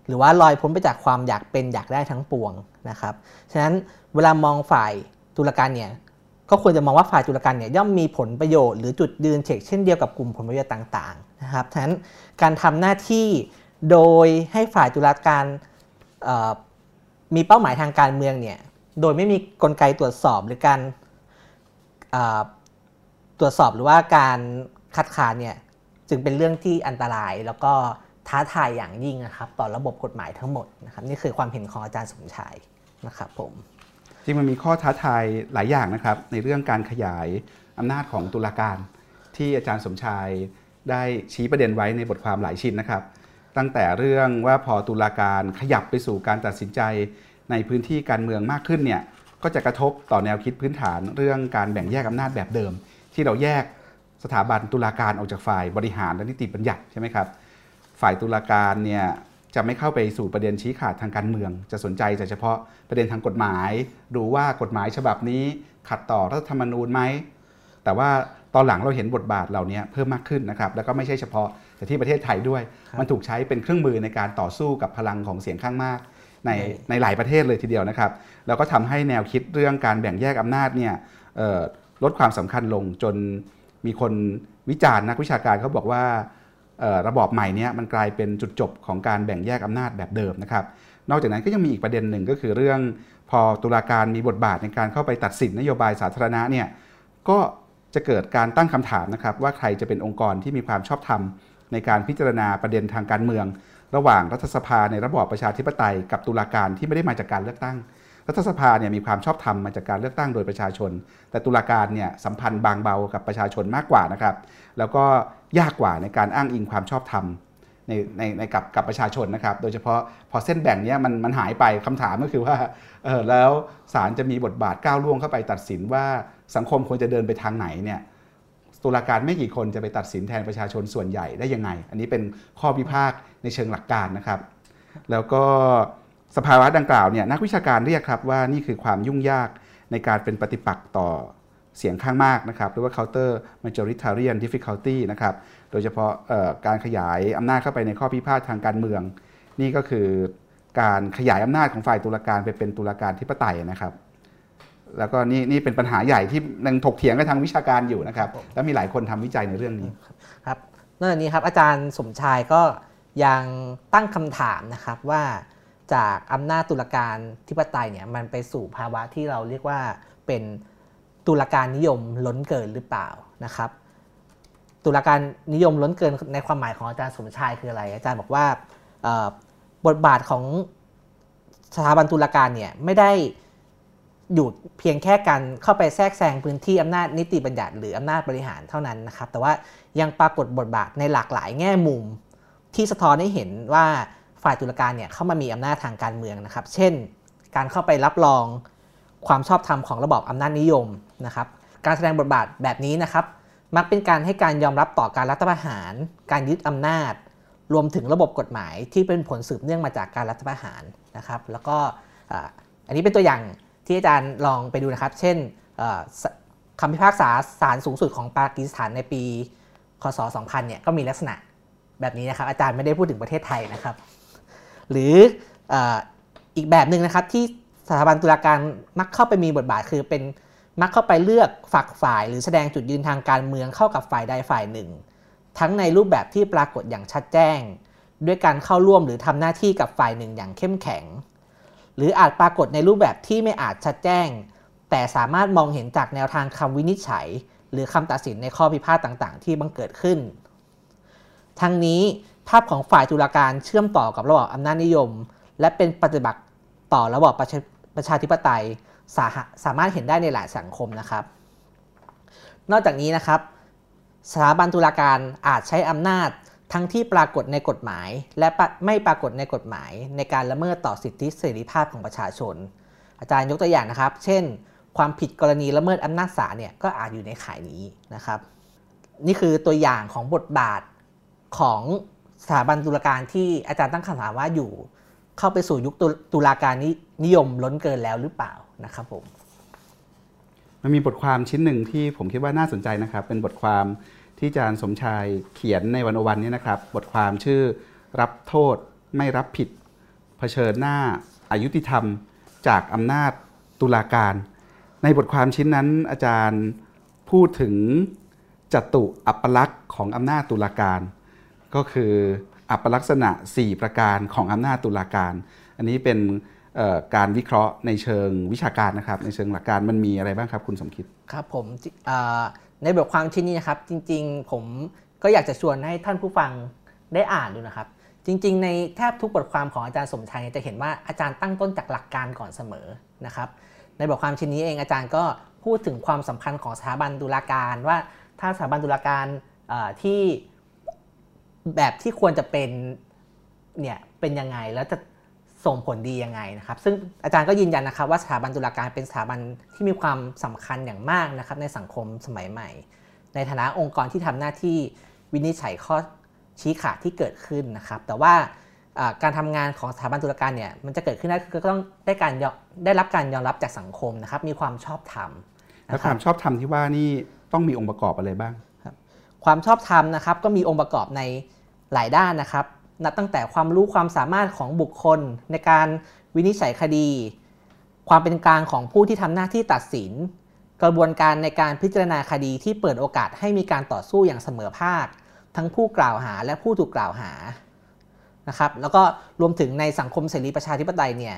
หรือว่าลอยพ้นไปจากความอยากเป็นอยากได้ทั้งปวงนะครับฉะนั้นเวลามองฝ่ายตุลาการเนี่ยก็ควรจะมองว่าฝ่ายตุลาการเนี่ยย่อมมีผลประโยชน์หรือจุดยืนเฉกเช่นเดียวกับกลุ่มผลประโยชน์ต่าง ๆ นะครับฉะนั้นการทำหน้าที่ โดยให้ฝ่ายตุลาการมีเป้าหมายทางการเมืองเนี่ยโดยไม่มีกลไกตรวจสอบหรือการตรวจสอบหรือว่าการคัดค้านเนี่ยจึงเป็นเรื่องที่อันตรายแล้วก็ท้าทายอย่างยิ่งนะครับ ต่อระบบกฎหมายทั้งหมดนะครับนี่คือความเห็นของอาจารย์สมชายนะครับผม
จริงมันมีข้อท้าทายหลายอย่างนะครับ ในเรื่องการขยายอำนาจของตุลาการ ที่อาจารย์สมชายได้ชี้ประเด็นไว้ในบทความหลายชิ้นนะครับ ตั้งแต่เรื่องว่าพอตุลาการขยับไปสู่การตัดสินใจในพื้นที่การเมืองมากขึ้นเนี่ยก็จะกระทบต่อแนวคิดพื้นฐานเรื่องการแบ่งแยกอำนาจแบบเดิม ที่เราแยกสถาบันตุลาการออกจากฝ่ายบริหารและนิติบัญญัติใช่ไหมครับฝ่ายตุลาการเนี่ยจะไม่เข้าไปสู่ประเด็นชี้ขาดทางการเมือง จะสนใจแต่เฉพาะประเด็นทางกฎหมาย ดูว่ากฎหมายฉบับนี้ขัดต่อรัฐธรรมนูญไหมแต่ว่าตอนหลังเราเห็นบทบาทเหล่านี้เพิ่มมากขึ้นนะครับแล้วก็ไม่ใช่เฉพาะ แต่ที่ประเทศไทยด้วย มันถูกใช้เป็นเครื่องมือในการต่อสู้กับพลังของเสียงข้างมากในในหลายประเทศเลยทีเดียวนะครับ แล้วก็ทำให้แนวคิดเรื่องการแบ่งแยกอำนาจเนี่ยเอ่อลดความสำคัญลงจนมีคนวิจารณ์นักวิชาการเขาบอกว่าเอ่อระบอบใหม่เนี้มันกลายเป็นจุดจบของการแบ่งแยกอำนาจแบบเดิมนะครับ นอกจากนั้นก็ยังมีอีกประเด็นหนึ่งก็คือเรื่องพอตุลาการมีบทบาทในการเข้าไปตัดสินนโยบายสาธารณะเนี่ยก็จะเกิดการตั้งคำถามนะครับว่าใครจะเป็นองค์กรที่มีความชอบธรรม ในการพิจารณาประเด็นทางการเมือง ระหว่างรัฐสภาในระบอบประชาธิปไตย กับตุลาการที่ไม่ได้มาจากการเลือกตั้ง รัฐสภาเนี่ยมีความชอบธรรมมาจากการเลือกตั้งโดยประชาชน แต่ตุลาการเนี่ยสัมพันธ์บางเบากับประชาชนมากกว่านะครับ แล้วก็ยากกว่าในการอ้างอิงความชอบธรรมในในในกับกับประชาชนนะครับ โดยเฉพาะพอเส้นแบ่งเนี้ยมันมันหายไปคำถามก็คือว่าเออแล้วศาลจะมีบทบาทก้าวล่วงเข้าไปตัดสินว่าสังคมควรจะเดินไปทางไหนเนี่ย ตุลาการไม่กี่คนจะไปตัดสินแทนประชาชนส่วนใหญ่ได้ยังไง อันนี้เป็นข้อพิพาทในเชิงหลักการนะครับ แล้วก็สภาวะดังกล่าวเนี่ยนักวิชาการเรียกครับว่านี่คือความยุ่งยากในการเป็นปฏิปักษ์ต่อเสียงข้างมากนะครับหรือว่า counter majoritarian difficulty นะครับโดยเฉพาะการขยายอำนาจเข้าไปในข้อพิพาททางการเมือง นี่ก็คือการขยายอำนาจของฝ่ายตุลาการไปเป็นตุลาการธิปไตยนะครับ แล้วก็นี่นี่เป็นปัญหาใหญ่ที่ยังถกเถียงกันทางวิชาการอยู่นะครับ แล้วมีหลายคนทำวิจัยในเรื่องนี้
ครับนอกจากนี้ครับอาจารย์สมชายก็ยังตั้งคำถามนะครับว่าจากอำนาจตุลาการธิปไตยเนี่ยมันไปสู่ภาวะที่เราเรียกว่าเป็นตุลาการนิยมล้นเกินหรือเปล่านะครับ ตุลาการนิยมล้นเกินในความหมายของอาจารย์สมชายคืออะไร อาจารย์บอกว่าเอ่อบทบาทของสถาบันตุลาการเนี่ยไม่ได้ อยู่เพียงแค่การเข้าไปแทรกแซงพื้นที่อำนาจนิติบัญญัติหรืออำนาจบริหารเท่านั้นนะครับ แต่ว่ายังปรากฏบทบาทในหลากหลายแง่มุม ที่สะท้อนให้เห็นว่าฝ่ายตุลาการเนี่ยเข้ามามีอำนาจทางการเมืองนะครับ เช่น การเข้าไปรับรองความชอบธรรมของระบอบอำนาจนิยมนะครับ การแสดงบทบาทแบบนี้นะครับ มักเป็นการให้การยอมรับต่อการรัฐประหาร การยึดอำนาจ รวมถึงระบบกฎหมายที่เป็นผลสืบเนื่องมาจากการรัฐประหารนะครับ แล้วก็อันนี้เป็นตัวอย่าง ที่อาจารย์ลองไปดูนะครับ เช่นคำพิพากษาศาลสูงสุดของปากีสถานในปี คศ 2000 เนี่ยก็มีลักษณะแบบนี้นะครับ อาจารย์ไม่ได้พูดถึงประเทศไทยนะครับ หรืออ่ออีกแบบหนึ่งนะครับที่สถาบันตุลาการมักเข้าไปมีบทบาทคือเป็นมักเข้าไปเลือกฝักฝ่าย หรือแสดงจุดยืนทางการเมืองเข้ากับฝ่ายใดฝ่ายหนึ่ง ทั้งในรูปแบบที่ปรากฏอย่างชัดแจ้ง ด้วยการเข้าร่วมหรือทำหน้าที่กับฝ่ายหนึ่งอย่างเข้มแข็ง หรืออาจปรากฏในรูปแบบที่ไม่อาจชัดแจ้ง แต่สามารถมองเห็นจากแนวทางคำวินิจฉัย หรือคำตัดสินในข้อพิพาทต่างๆ ที่บังเกิดขึ้น ทั้งนี้ภาพของฝ่ายตุลาการเชื่อมต่อกับระบอบอำนาจนิยม และเป็นปฏิบัติต่อระบอบประชาประชาธิปไตยสาสามารถเห็นได้ในหลายสังคมนะครับ นอกจากนี้นะครับสถาบันตุลาการอาจใช้อำนาจ ทั้งที่ปรากฏในกฎหมาย และไม่ปรากฏในกฎหมาย ในการละเมิดต่อสิทธิเสรีภาพของประชาชน อาจารย์ยกตัวอย่างนะครับ เช่น ความผิดกรณีละเมิดอำนาจศาลเนี่ยก็อาจอยู่ในข่ายนี้นะครับ นี่คือตัวอย่างของบทบาทของสถาบันตุลาการที่อาจารย์ตั้งคำถามว่าอยู่ เข้าไปสู่ยุคตุตลาการนนิยมล้นเกินแล้วหรือเปล่านะครับผม
มันมีบทความชิ้นหนึ่งที่ผมคิดว่าน่าสนใจนะครับ เป็นบทความ ที่อาจารย์สมชายเขียนในวันอวันนี้นะครับ บทความชื่อรับโทษไม่รับผิดเผชิญหน้าอายุติธรรม จากอำนาจตุลาการ ในบทความชิ้นนั้นอาจารย์พูดถึงจตุอัปลักษณ์ของอำนาจตุลาการ ก็คืออัปลักษณะ 4 ประการของอำนาจตุลาการ อันนี้เป็นการวิเคราะห์ในเชิงวิชาการนะครับ ในเชิงหลักการมันมีอะไรบ้างครับคุณสมคิด
ครับผมอ่อ ในบทความชิ้นนี้นะครับ จริง ๆ ผมก็อยากจะชวนให้ท่านผู้ฟังได้อ่านดูนะครับ จริง ๆ ในแทบทุกบทความของอาจารย์สมชายจะเห็นว่าอาจารย์ตั้งต้นจากหลักการก่อนเสมอนะครับ ในบทความชิ้นนี้เองอาจารย์ก็พูดถึงความสำคัญของสถาบันตุลาการ ว่าถ้าสถาบันตุลาการที่แบบที่ควรจะเป็นเนี่ยเป็นยังไงแล้วจะ ส่งผลดียังไงนะครับ ซึ่งอาจารย์ก็ยืนยันนะครับว่าสถาบันตุลาการเป็นสถาบันที่มีความสำคัญอย่างมากนะครับในสังคมสมัยใหม่ ในฐานะองค์กรที่ทำหน้าที่วินิจฉัยข้อชี้ขาดที่เกิดขึ้นนะครับ แต่ว่าการทำงานของสถาบันตุลาการเนี่ยมันจะเกิดขึ้นได้ก็ต้องได้การได้รับการยอมรับจากสังคมนะครับ มีความชอบธรรม
แล้วความชอบธรรมที่ว่านี่ต้องมีองค์ประกอบอะไรบ้าง
ความชอบธรรมนะครับก็มีองค์ประกอบในหลายด้านนะครับ นับตั้งแต่ความรู้ความสามารถของบุคคล ในการวินิจฉัยคดี ความเป็นกลางของผู้ที่ทำหน้าที่ตัดสิน กระบวนการในการพิจารณาคดีที่เปิดโอกาสให้มีการต่อสู้อย่างเสมอภาค ทั้งผู้กล่าวหาและผู้ถูกกล่าวหานะครับแล้วก็รวมถึงในสังคมเสรีประชาธิปไตยเนี่ย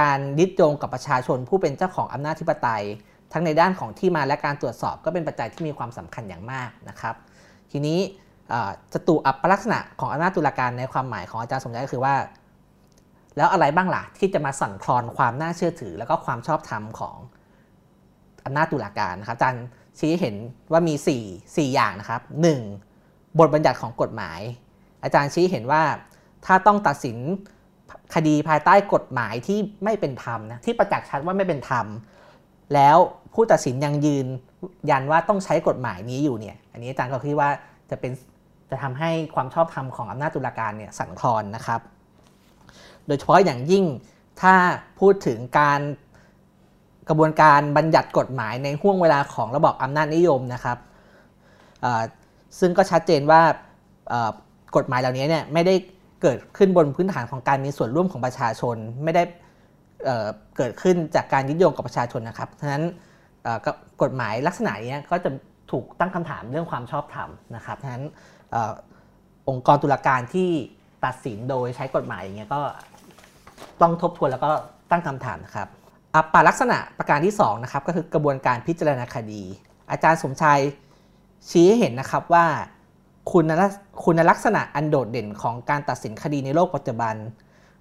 การยึดโยงกับประชาชนผู้เป็นเจ้าของอำนาจธิปไตย ทั้งในด้านของที่มาและการตรวจสอบก็เป็นปัจจัยที่มีความสำคัญอย่างมากนะครับ ทีนี้ จตุอัปลักษณะของอำนาจตุลาการในความหมายของอาจารย์สมใจก็คือว่า แล้วอะไรบ้างล่ะที่จะมาสั่นคลอนความน่าเชื่อถือ แล้วก็ความชอบธรรมของอำนาจตุลาการนะครับอาจารย์ชี้เห็นว่ามี 4 4 อย่างนะครับ 1. บทบัญญัติของกฎหมาย อาจารย์ชี้เห็นว่าถ้าต้องตัดสินคดีภายใต้กฎหมายที่ไม่เป็นธรรมนะที่ประจักษ์ชัดว่าไม่เป็นธรรม แล้วผู้ตัดสินยังยืนยันว่าต้องใช้กฎหมายนี้อยู่เนี่ย อันนี้อาจารย์ก็คิดว่าจะเป็น จะทำให้ความชอบธรรมของอำนาจตุลาการเนี่ยสั่นคลอนนะครับ โดยเฉพาะอย่างยิ่งถ้าพูดถึงการกระบวนการบัญญัติกฎหมายในห่วงเวลาของระบอบอำนาจนิยมนะครับ ซึ่งก็ชัดเจนว่ากฎหมายเหล่านี้เนี่ยไม่ได้เกิดขึ้นบนพื้นฐานของการมีส่วนร่วมของประชาชน ไม่ได้เกิดขึ้นจากการยึดโยงกับประชาชนนะครับฉะนั้นกฎหมายลักษณะนี้ก็จะถูกตั้งคำถามเรื่องความชอบธรรมนะครับฉะนั้น องค์กรตุลาการที่ตัดสินโดยใช้กฎหมายอย่างเงี้ยก็ต้องทบทวนแล้วก็ตั้งคำถามนะครับอัปปาลักษณะประการที่2นะครับก็คือกระบวนการพิจารณาคดี อาจารย์สมชายชี้ให้เห็นนะครับว่าคุณคุณลักษณะอันโดดเด่นของการตัดสินคดีในโลกปัจจุบัน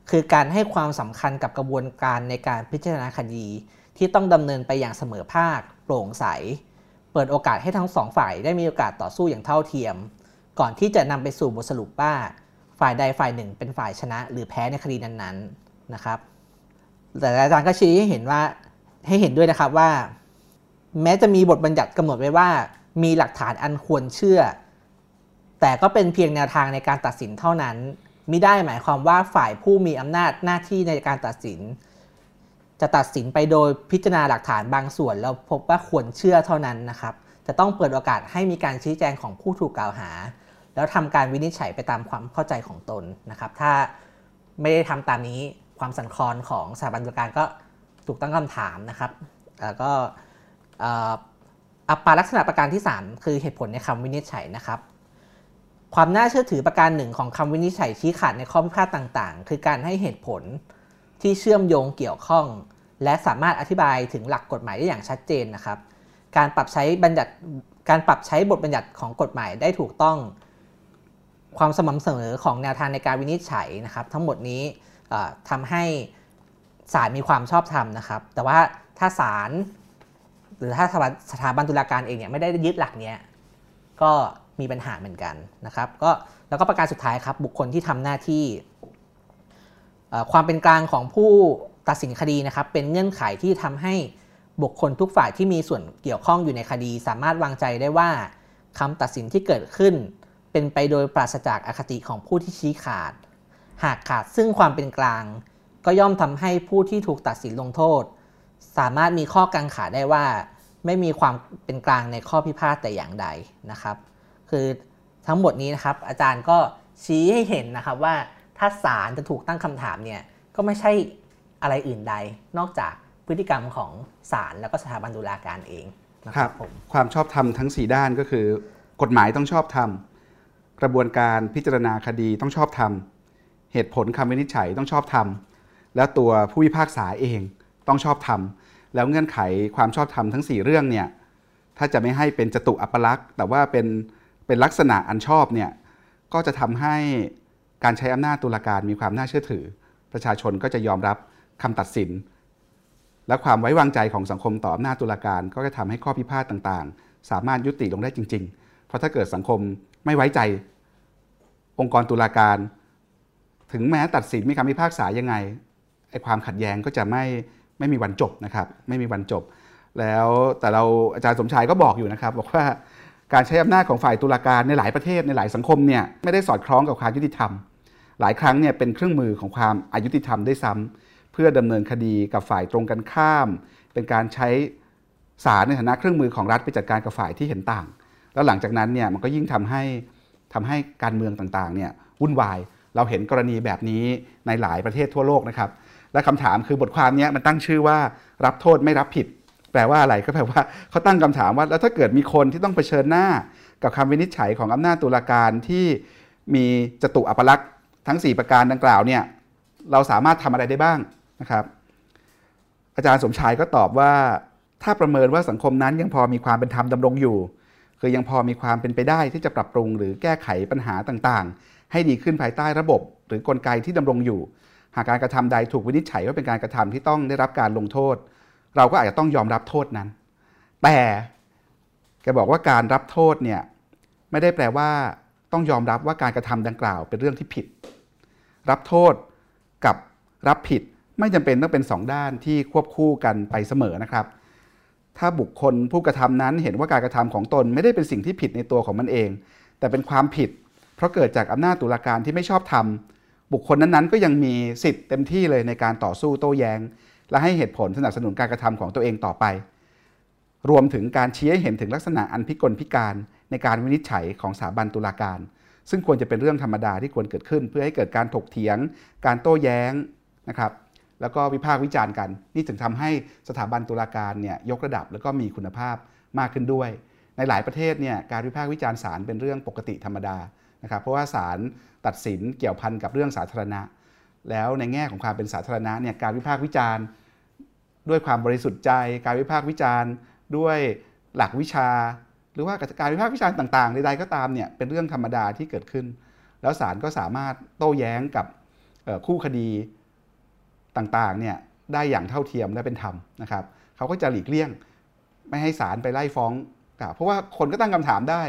คือการให้ความสำคัญกับกระบวนการในการพิจารณาคดี ที่ต้องดำเนินไปอย่างเสมอภาค โปร่งใส เปิดโอกาสให้ทั้งสองฝ่ายได้มีโอกาสต่อสู้อย่างเท่าเทียม ก่อนที่จะนำไปสู่บทสรุปว่าฝ่ายใดฝ่ายหนึ่งเป็นฝ่ายชนะ หรือแพ้ในคดีนั้นๆนะครับ แต่อาจารย์ก็ชี้ให้เห็นว่าให้เห็นด้วยนะครับว่า แม้จะมีบทบัญญัติกำหนดไว้ว่า มีหลักฐานอันควรเชื่อ แต่ก็เป็นเพียงแนวทางในการตัดสินเท่านั้นไม่ได้หมายความว่าฝ่ายผู้มีอำนาจหน้าที่ในการตัดสิน จะตัดสินไปโดยพิจารณาหลักฐานบางส่วน แล้วพบว่าควรเชื่อเท่านั้นนะครับ จะต้องเปิดโอกาสให้มีการชี้แจงของผู้ถูกกล่าวหา แล้วทำการวินิจฉัยไปตามความเข้าใจของตนนะครับ ถ้าไม่ได้ทำตามนี้ความสันคลอนของสถาบันตุลาการก็ถูกตั้งคำถามนะครับแล้วก็อัปปาลักษณะประการที่ 3 คือเหตุผลในคำวินิจฉัยนะครับ ความน่าเชื่อถือประการหนึ่งของคำวินิจฉัยชี้ขาดในข้อพิพาทต่าง ๆ คือการให้เหตุผลที่เชื่อมโยงเกี่ยวข้อง และสามารถอธิบายถึงหลักกฎหมายได้อย่างชัดเจนนะครับ การปรับใช้บัญญัติการปรับใช้บทบัญญัติของกฎหมายได้ถูกต้อง ความสม่ำเสมอของแนวทางในการวินิจฉัยนะครับ ทั้งหมดนี้ทำให้ศาลมีความชอบธรรมนะครับ แต่ว่าถ้าศาลหรือถ้าสถาบันตุลาการเองเนี่ยไม่ได้ยึดหลักนี้ก็มีปัญหาเหมือนกันนะครับก็แล้วก็ประการสุดท้ายครับ บุคคลที่ทำหน้าที่ ความเป็นกลางของผู้ตัดสินคดีนะครับ เป็นเงื่อนไขที่ทำให้บุคคลทุกฝ่ายที่มีส่วนเกี่ยวข้องอยู่ในคดี สามารถวางใจได้ว่าคำตัดสินที่เกิดขึ้น เป็นไปโดยปราศจากอคติของผู้ที่ชี้ขาด หากขาดซึ่งความเป็นกลาง ก็ย่อมทำให้ผู้ที่ถูกตัดสินลงโทษ สามารถมีข้อกังขาได้ว่า ไม่มีความเป็นกลางในข้อพิพาทแต่อย่างใดนะครับ คือทั้งหมดนี้นะครับ อาจารย์ก็ชี้ให้เห็นนะครับว่าถ้าศาลจะถูกตั้งคำถามเนี่ยก็ไม่ใช่อะไรอื่นใด นอกจากพฤติกรรมของศาลแล้วก็สถาบันตุลาการเองนะครับผม
ความชอบธรรมทั้ง 4 ด้านก็คือ กฎหมายต้องชอบธรรม กระบวนการพิจารณาคดีต้องชอบธรรม เหตุผลคำวินิจฉัยต้องชอบธรรม แล้วตัวผู้พิพากษาเองต้องชอบธรรม แล้วเงื่อนไขความชอบธรรมทั้ง 4 เรื่องเนี่ยถ้าจะไม่ให้เป็นจตุอัปลักษณ์ แต่ว่าเป็นเป็นลักษณะอันชอบเนี่ยก็จะทำให้การใช้อำนาจตุลาการมีความน่าเชื่อถือ ประชาชนก็จะยอมรับคำตัดสิน และความไว้วางใจของสังคมต่ออำนาจตุลาการ ก็จะทำให้ข้อพิพาทต่างๆ สามารถยุติลงได้จริง ๆ เพราะถ้าเกิดสังคม ไม่ไว้ใจ องค์กรตุลาการ ถึงแม้ตัดสินมีคำพิพากษายังไงไอ้ความขัดแย้งก็จะไม่ไม่มีวันจบนะครับ ไม่มีวันจบ แล้วแต่เราอาจารย์สมชายก็บอกอยู่นะครับ บอกว่าการใช้อำนาจของฝ่ายตุลาการในหลายประเทศในหลายสังคมเนี่ยไม่ได้สอดคล้องกับความยุติธรรม หลายครั้งเนี่ยเป็นเครื่องมือของความอายุติธรรมได้ซ้ำเพื่อดำเนินคดีกับฝ่ายตรงกันข้าม เป็นการใช้ศาลในฐานะเครื่องมือของรัฐไปจัดการกับฝ่ายที่เห็นต่าง แล้วหลังจากนั้นเนี่ยมันก็ยิ่งทำให้ทำให้การเมืองต่างๆเนี่ยวุ่นวายเราเห็นกรณีแบบนี้ในหลายประเทศทั่วโลกนะครับ และคำถามคือบทความนี้มันตั้งชื่อว่ารับโทษไม่รับผิด แปลว่าอะไรก็แปลว่าเขาตั้งคำถามว่าแล้วถ้าเกิดมีคนที่ต้องเผชิญหน้า กับคำวินิจฉัยของอำนาจตุลาการที่มีจตุอัปลักษณ์ทั้ง 4 ประการดังกล่าวเนี่ยเราสามารถทำอะไรได้บ้างนะครับ อาจารย์สมชายก็ตอบว่า ถ้าประเมินว่าสังคมนั้นยังพอมีความเป็นธรรมดำรงอยู่ คือยังพอมีความเป็นไปได้ที่จะปรับปรุงหรือแก้ไขปัญหาต่างๆ ให้ดีขึ้นภายใต้ระบบ หรือกลไกที่ดำรงอยู่ หากการกระทำใดถูกวินิจฉัยว่าเป็นการกระทำที่ต้องได้รับการลงโทษ เราก็อาจจะต้องยอมรับโทษนั้น แต่แกบอกว่าการรับโทษเนี่ยไม่ได้แปลว่าต้องยอมรับว่าการกระทำดังกล่าวเป็นเรื่องที่ผิด รับโทษกับรับผิดไม่จำเป็นต้องเป็นสองด้านที่ควบคู่กันไปเสมอนะครับ ถ้าบุคคลผู้กระทำนั้นเห็นว่าการกระทำของตนไม่ได้เป็นสิ่งที่ผิดในตัวของมันเอง แต่เป็นความผิด เพราะเกิดจากอำนาจตุลาการที่ไม่ชอบทำบุคคลนั้นๆ ก็ยังมีสิทธิ์เต็มที่เลยในการต่อสู้โต้แย้ง และให้เหตุผลสนับสนุนการกระทำของตัวเองต่อไป รวมถึงการชี้ให้เห็นถึงลักษณะอันพิกลพิการในการวินิจฉัยของสถาบันตุลาการ ซึ่งควรจะเป็นเรื่องธรรมดาที่ควรเกิดขึ้น เพื่อให้เกิดการถกเถียง การโต้แย้งนะครับ แล้วก็วิพากษ์วิจารณ์กัน นี่ถึงทำให้สถาบันตุลาการเนี่ยยกระดับแล้วก็มีคุณภาพมากขึ้นด้วย ในหลายประเทศเนี่ยการวิพากษ์วิจารณ์ศาลเป็นเรื่องปกติธรรมดานะครับเพราะว่าศาลตัดสินเกี่ยวพันกับเรื่องสาธารณะ แล้วในแง่ของความเป็นสาธารณะเนี่ยการวิพากษ์วิจารณ์ ด้วยความบริสุทธิ์ใจ การวิพากษ์วิจารณ์ ด้วยหลักวิชา หรือว่าการวิพากษ์วิจารณ์ต่างๆใดๆก็ตามเนี่ยเป็นเรื่องธรรมดาที่เกิดขึ้น แล้วศาลก็สามารถโต้แย้งกับคู่คดี ต่างๆเนี่ยได้อย่างเท่าเทียมและเป็นธรรมนะครับเขาก็จะหลีกเลี่ยงไม่ให้ศาลไปไล่ฟ้องเพราะว่าคนก็ตั้งคำถามได้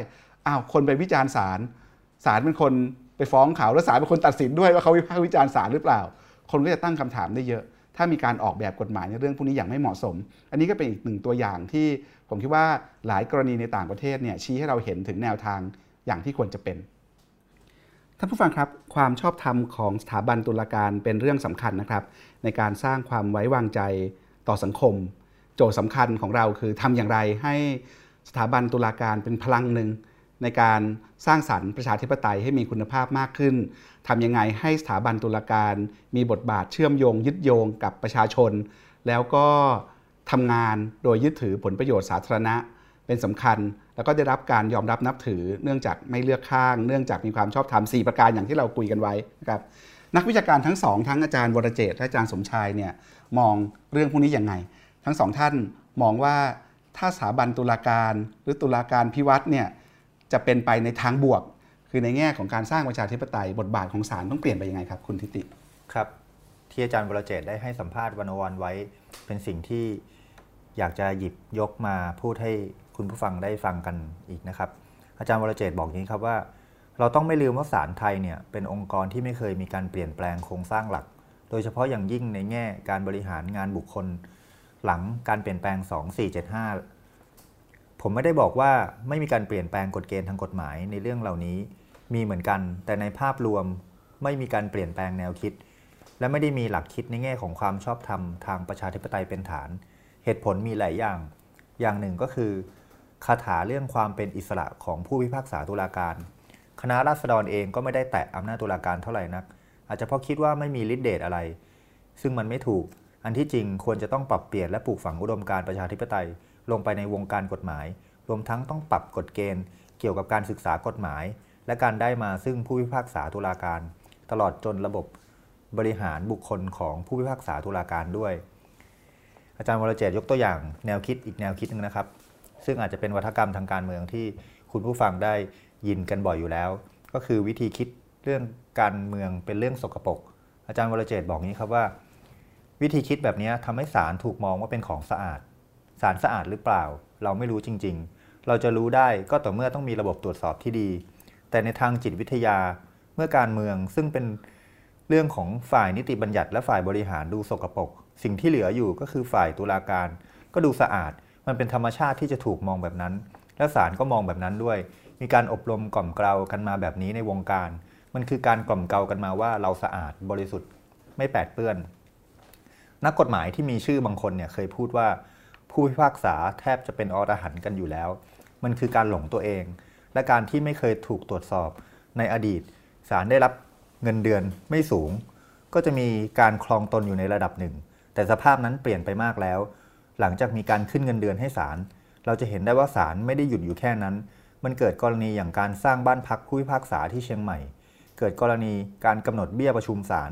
อ้าวคนไปวิจารณ์ศาลศาลเป็นคนไปฟ้องเขาแล้วศาลเป็นคนตัดสินด้วยว่าเขาวิพากษ์วิจารณ์ศาลหรือเปล่า คนก็จะตั้งคำถามได้เยอะ ถ้ามีการออกแบบกฎหมายในเรื่องพวกนี้อย่างไม่เหมาะสม อันนี้ก็เป็นอีกหนึ่งตัวอย่างที่ผมคิดว่าหลายกรณีในต่างประเทศเนี่ยชี้ให้เราเห็นถึงแนวทางอย่างที่ควรจะเป็น ท่านผู้ฟังครับความชอบธรรมของสถาบันตุลาการเป็นเรื่องสำคัญนะครับ ในการสร้างความไว้วางใจต่อสังคม โจทย์สำคัญของเราคือทำอย่างไรให้สถาบันตุลาการเป็นพลังหนึ่งในการสร้างสรรค์ประชาธิปไตยให้มีคุณภาพมากขึ้นทำยังไงให้สถาบันตุลาการ มีบทบาทเชื่อมโยง ยึดโยงกับประชาชน แล้วก็ทำงานโดยยึดถือผลประโยชน์สาธารณะเป็นสำคัญ แล้วก็ได้รับการยอมรับนับถือ เนื่องจากไม่เลือกข้าง เนื่องจากมีความชอบธรรม4ประการอย่างที่เราคุยกันไว้นะครับนักวิชาการทั้งสองทั้งอาจารย์วรเจตและอาจารย์สมชายเนี่ยมองเรื่องพวกนี้อยังไง ทั้งสองท่านมองว่าถ้าสถาบันตุลาการหรือตุลาการพิวัตรเนี่ยจะเป็นไปในทางบวก คือในแง่ของการสร้างประชาธิปไตยบทบาทของศาลต้องเปลี่ยนไปยังไงครับ คุณทิติ
ครับ ที่อาจารย์วรเจตได้ให้สัมภาษณ์วันวันไว้ เป็นสิ่งที่อยากจะหยิบยกมาพูดให้ คุณผู้ฟังได้ฟังกันอีกนะครับ อาจารย์วรเจตบอกอย่างนี้ครับว่า เราต้องไม่ลืมว่าศาลไทยเนี่ยเป็นองค์กรที่ไม่เคยมีการเปลี่ยนแปลงโครงสร้างหลัก โดยเฉพาะอย่างยิ่งในแง่การบริหารงานบุคคล หลังการเปลี่ยนแปลง 2475 ผมไม่ได้บอกว่าไม่มีการเปลี่ยนแปลงกฎเกณฑ์ทางกฎหมายในเรื่องเหล่านี้มีเหมือนกัน แต่ในภาพรวมไม่มีการเปลี่ยนแปลงแนวคิด และไม่ได้มีหลักคิดในแง่ของความชอบธรรมทางประชาธิปไตยเป็นฐาน เหตุผลมีหลายอย่าง อย่างหนึ่งก็คือ คาถาเรื่องความเป็นอิสระของผู้พิพากษาตุลาการ คณะราษฎรเองก็ไม่ได้แตะอำนาจตุลาการเท่าไหร่นัก อาจจะเพราะคิดว่าไม่มีฤทธิเดชอะไร ซึ่งมันไม่ถูก อันที่จริงควรจะต้องปรับเปลี่ยนและปลูกฝังอุดมการประชาธิปไตย ลงไปในวงการกฎหมาย รวมทั้งต้องปรับกฎเกณฑ์ เกี่ยวกับการศึกษากฎหมาย และการได้มาซึ่งผู้พิพากษาตุลาการ ตลอดจนระบบบริหารบุคคลของผู้พิพากษาตุลาการด้วย อาจารย์วรเจตยกตัวอย่างแนวคิดอีกแนวคิดหนึ่งนะครับ ซึ่งอาจจะเป็นวัฒกรรมทางการเมืองที่คุณผู้ฟังได้ยินกันบ่อยอยู่แล้ว ก็คือวิธีคิดเรื่องการเมืองเป็นเรื่องสกปรกอาจารย์วรเจตบอกนี้ครับว่า วิธีคิดแบบนี้ทำให้สารถูกมองว่าเป็นของสะอาดสารสะอาดหรือเปล่า เราไม่รู้จริง ๆ เราจะรู้ได้ก็ต่อเมื่อต้องมีระบบตรวจสอบที่ดี แต่ในทางจิตวิทยาเมื่อการเมืองซึ่งเป็นเรื่องของฝ่ายนิติบัญญัติและฝ่ายบริหารดูสกปรกสิ่งที่เหลืออยู่ก็คือฝ่ายตุลาการก็ดูสะอาด มันเป็นธรรมชาติที่จะถูกมองแบบนั้น และศาลก็มองแบบนั้นด้วย มีการอบรมกล่อมเกลากันมาแบบนี้ในวงการ มันคือการกล่อมเกลากันมาว่าเราสะอาดบริสุทธิ์ไม่แปดเปื้อน นักกฎหมายที่มีชื่อบางคนเนี่ยเคยพูดว่า ผู้พิพากษาแทบจะเป็นอรหันต์กันอยู่แล้ว มันคือการหลงตัวเอง และการที่ไม่เคยถูกตรวจสอบในอดีตศาลได้รับเงินเดือนไม่สูง ก็จะมีการคลองตนอยู่ในระดับหนึ่ง แต่สภาพนั้นเปลี่ยนไปมากแล้ว หลังจากมีการขึ้นเงินเดือนให้ศาลเราจะเห็นได้ว่าศาลไม่ได้หยุดอยู่แค่นั้น มันเกิดกรณีอย่างการสร้างบ้านพักผู้พิพากษาที่เชียงใหม่ เกิดกรณีการกำหนดเบี้ยประชุมศาล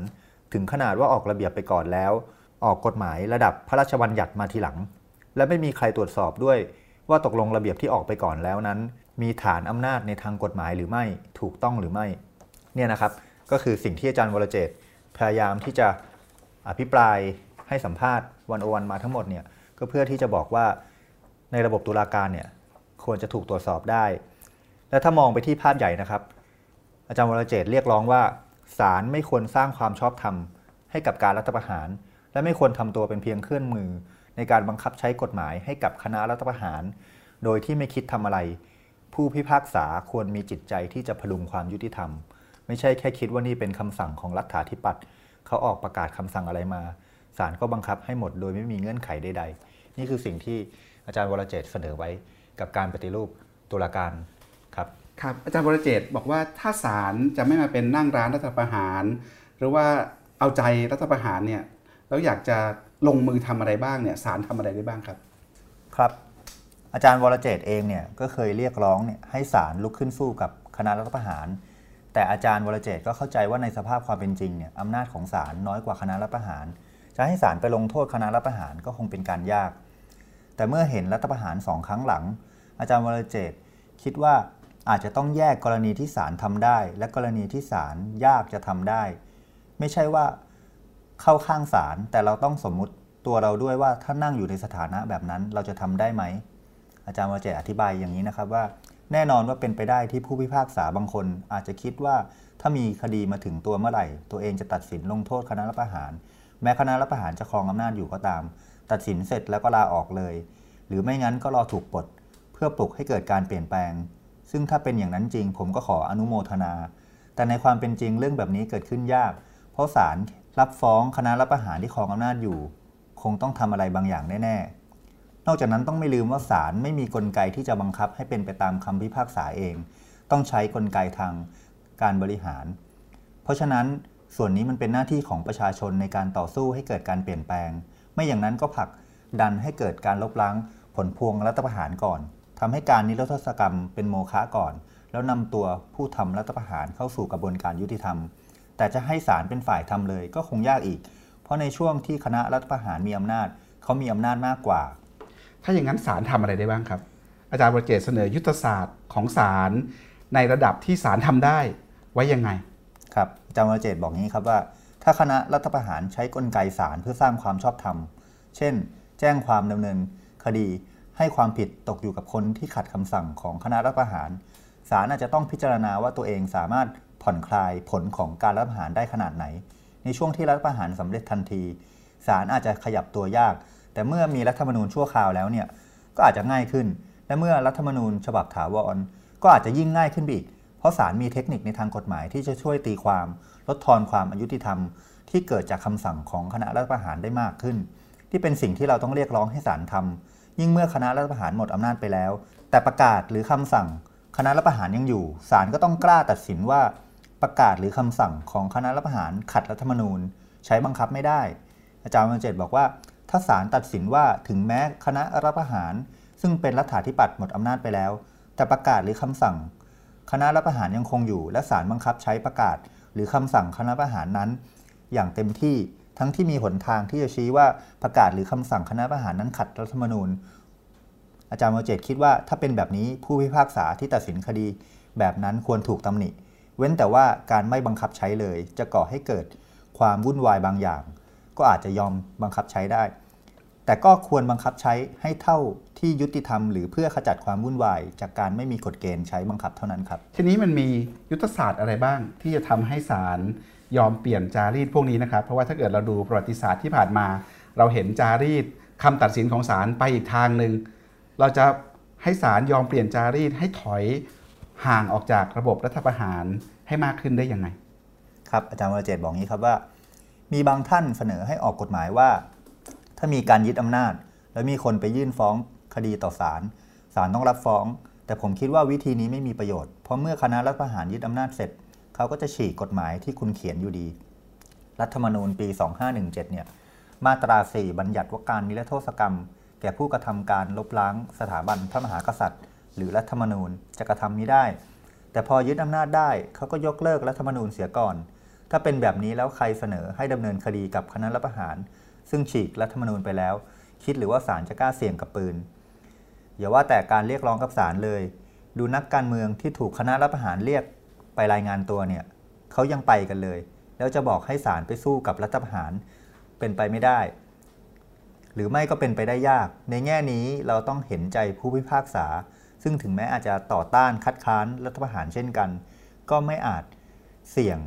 ถึงขนาดว่าออกระเบียบไปก่อนแล้ว ออกกฎหมายระดับพระราชบัญญัติมาทีหลัง และไม่มีใครตรวจสอบด้วย ว่าตกลงระเบียบที่ออกไปก่อนแล้วนั้น มีฐานอำนาจในทางกฎหมายหรือไม่ถูกต้องหรือไม่เนี่ยนะครับก็คือสิ่งที่อาจารย์วรเจตพยายามที่จะอภิปรายให้สัมภาษณ์วันโอวันมาทั้งหมดเนี่ย ก็เพื่อที่จะบอกว่าในระบบตุลาการเนี่ยควรจะถูกตรวจสอบได้ และถ้ามองไปที่ภาพใหญ่นะครับ อาจารย์วรเจตเรียกร้องว่าศาลไม่ควรสร้างความชอบธรรมให้กับการรัฐประหาร และไม่ควรทำตัวเป็นเพียงเครื่องมือ ในการบังคับใช้กฎหมายให้กับคณะรัฐประหาร โดยที่ไม่คิดทำอะไร ผู้พิพากษาควรมีจิตใจที่จะพลุงความยุติธรรม ไม่ใช่แค่คิดว่านี่เป็นคำสั่งของรัฐาธิปัตย์เขาออกประกาศคำสั่งอะไรมาศาลก็บังคับให้หมดโดยไม่มีเงื่อนไขใดๆ นี่คือสิ่งที่อาจารย์วรเจตน์เสนอไว้กับการปฏิรูปตุลาการครับ
ครับอาจารย์วรเจตน์บอกว่าถ้าศาลจะไม่มาเป็นนั่งร้านรัฐประหาร หรือว่าเอาใจรัฐประหารเนี่ยแล้วอยากจะลงมือทำอะไรบ้างเนี่ยศาลทำอะไรได้บ้างครับ
ครับ อาจารย์วรเจตน์เองเนี่ยก็เคยเรียกร้องเนี่ยให้ศาลลุกขึ้นสู้กับคณะรัฐประหาร แต่อาจารย์วรเจตน์ก็เข้าใจว่าในสภาพความเป็นจริงเนี่ยอำนาจของศาลน้อยกว่าคณะรัฐประหาร จะให้ศาลไปลงโทษคณะรัฐประหารก็คงเป็นการยาก แต่เมื่อเห็นรัฐประหารสองครั้งหลัง อาจารย์วรเจตคิดว่าอาจจะต้องแยกกรณีที่ศาลทำได้ และกรณีที่ศาลยากจะทำได้ ไม่ใช่ว่าเข้าข้างศาลแต่เราต้องสมมุติตัวเราด้วยว่าถ้านั่งอยู่ในสถานะแบบนั้นเราจะทำได้ไหม อาจารย์วรเจตอธิบายอย่างนี้นะครับว่า แน่นอนว่าเป็นไปได้ที่ผู้พิพากษาบางคน อาจจะคิดว่าถ้ามีคดีมาถึงตัวเมื่อไหร่ ตัวเองจะตัดสินลงโทษคณะรัฐประหาร แม้คณะรัฐประหารจะครองอำนาจอยู่ก็ตาม ตัดสินเสร็จแล้วก็ลาออกเลย หรือไม่งั้นก็รอถูกปลดเพื่อปลุกให้เกิดการเปลี่ยนแปลง ซึ่งถ้าเป็นอย่างนั้นจริง ผมก็ขออนุโมทนา แต่ในความเป็นจริงเรื่องแบบนี้เกิดขึ้นยาก เพราะศาลรับฟ้องคณะรัฐประหารที่ครองอำนาจอยู่ คงต้องทำอะไรบางอย่างแน่ๆ นอกจากนั้นต้องไม่ลืมว่าศาลไม่มีกลไกที่จะบังคับให้เป็นไปตามคำพิพากษาเอง ต้องใช้กลไกทางการบริหาร เพราะฉะนั้นส่วนนี้มันเป็นหน้าที่ของประชาชนในการต่อสู้ให้เกิดการเปลี่ยนแปลง ไม่อย่างนั้นก็ผลักดันให้เกิดการลบล้างผลพวงรัฐประหารก่อนทำให้การนิรโทษกรรมเป็นโมฆะก่อน แล้วนำตัวผู้ทำรัฐประหารเข้าสู่กระบวนการยุติธรรม แต่จะให้ศาลเป็นฝ่ายทำเลยก็คงยากอีก เพราะในช่วงที่คณะรัฐประหารมีอำนาจเขามีอำนาจมากกว่า
ถ้าอย่างนั้นศาลทำอะไรได้บ้างครับ อาจารย์วรเจตน์เสนอยุทธศาสตร์ของศาลในระดับที่ศาลทำได้ไว้ยังไง
ครับอาจารย์วรเจตน์บอกงี้ครับว่า ถ้าคณะรัฐประหารใช้กลไกศาลเพื่อสร้างความชอบธรรม เช่น แจ้งความดำเนินคดีให้ความผิดตกอยู่กับคนที่ขัดคำสั่งของคณะรัฐประหารศาลอาจจะต้องพิจารณาว่าตัวเองสามารถผ่อนคลายผลของการรัฐประหารได้ขนาดไหน ในช่วงที่รัฐประหารสำเร็จทันทีศาลอาจจะขยับตัวยาก แต่เมื่อมีรัฐธรรมนูญชั่วคราวแล้วเนี่ยก็อาจจะง่ายขึ้น และเมื่อรัฐธรรมนูญฉบับถาวรก็อาจจะยิ่งง่ายขึ้นอีก เพราะศาลมีเทคนิคในทางกฎหมายที่จะช่วยตีความ ลดทอนความอายุติธรรม ที่เกิดจากคำสั่งของคณะรัฐประหารได้มากขึ้น ที่เป็นสิ่งที่เราต้องเรียกร้องให้ศาลทำยิ่งเมื่อคณะรัฐประหารหมดอำนาจไปแล้ว แต่ประกาศหรือคำสั่ง คณะรัฐประหารยังอยู่ศาลก็ต้องกล้าตัดสินว่าประกาศหรือคำสั่งของคณะรัฐประหารขัดรัฐธรรมนูญ ใช้บังคับไม่ได้ อาจารย์วันเจตบอกว่า ถ้าศาลตัดสินว่าถึงแม้คณะรัฐประหาร ซึ่งเป็นรัฐาธิปัตย์หมดอำนาจไปแล้ว แต่ประกาศหรือคำสั่ง คณะรัฐประหารยังคงอยู่ และศาลบังคับใช้ประกาศ หรือคำสั่งคณะประหารนั้น อย่างเต็มที่ทั้งที่มีหนทางที่จะชี้ว่าประกาศหรือคำสั่งคณะประหารนั้นขัดรัฐธรรมนูญ อาจารย์โมเจตคิดว่าถ้าเป็นแบบนี้ผู้พิพากษาที่ตัดสินคดี แบบนั้นควรถูกตำหนิ เว้นแต่ว่าการไม่บังคับใช้เลย จะก่อให้เกิดความวุ่นวายบางอย่าง ก็อาจจะยอมบังคับใช้ได้ แต่ก็ควรบังคับใช้ให้เท่าที่ยุติธรรมหรือเพื่อขจัดความวุ่นวาย จากการไม่มีกฎเกณฑ์ใช้บังคับเท่านั้นครับ
ทีนี้มันมียุทธศาสตร์อะไรบ้าง ที่จะทำให้ศาลยอมเปลี่ยนจารีตพวกนี้นะครับ เพราะว่าถ้าเกิดเราดูประวัติศาสตร์ที่ผ่านมา เราเห็นจารีตคำตัดสินของศาลไปอีกทางหนึ่งเราจะให้ศาลยอมเปลี่ยนจารีตให้ถอยห่างออกจากระบบรัฐประหารให้มากขึ้นได้ยังไง
ครับอาจารย์วรเจตบอกงี้ครับว่า มีบางท่านเสนอให้ออกกฎหมายว่า ถ้ามีการยึดอำนาจ แล้วมีคนไปยื่นฟ้องคดีต่อศาลศาลต้องรับฟ้อง แต่ผมคิดว่าวิธีนี้ไม่มีประโยชน์ เพราะเมื่อคณะรัฐประหารยึดอำนาจเสร็จ เขาก็จะฉีกกฎหมายที่คุณเขียนอยู่ดี รัฐธรรมนูญปี 2517 เนี่ย มาตรา 4 บัญญัติว่าการนิรโทษกรรม แก่ผู้กระทำการลบล้างสถาบันพระมหากษัตริย์ หรือรัฐธรรมนูญจะกระทำนี้ได้ แต่พอยึดอำนาจได้เขาก็ยกเลิกรัฐธรรมนูญเสียก่อน ถ้าเป็นแบบนี้แล้วใครเสนอให้ดำเนินคดีกับคณะรัฐประหาร ซึ่งฉีกรัฐธรรมนูญไปแล้ว คิดหรือว่าศาลจะกล้าเสี่ยงกับปืน อย่าว่าแต่การเรียกร้องกับศาลเลย ดูนักการเมืองที่ถูกคณะรัฐประหารเรียกไปรายงานตัวเนี่ยเขายังไปกันเลย แล้วจะบอกให้ศาลไปสู้กับรัฐประหารเป็นไปไม่ได้ หรือไม่ก็เป็นไปได้ยาก ในแง่นี้เราต้องเห็นใจผู้พิพากษา ซึ่งถึงแม้อาจจะต่อต้านคัดค้านรัฐประหารเช่นกัน ก็ไม่อาจเสี่ยง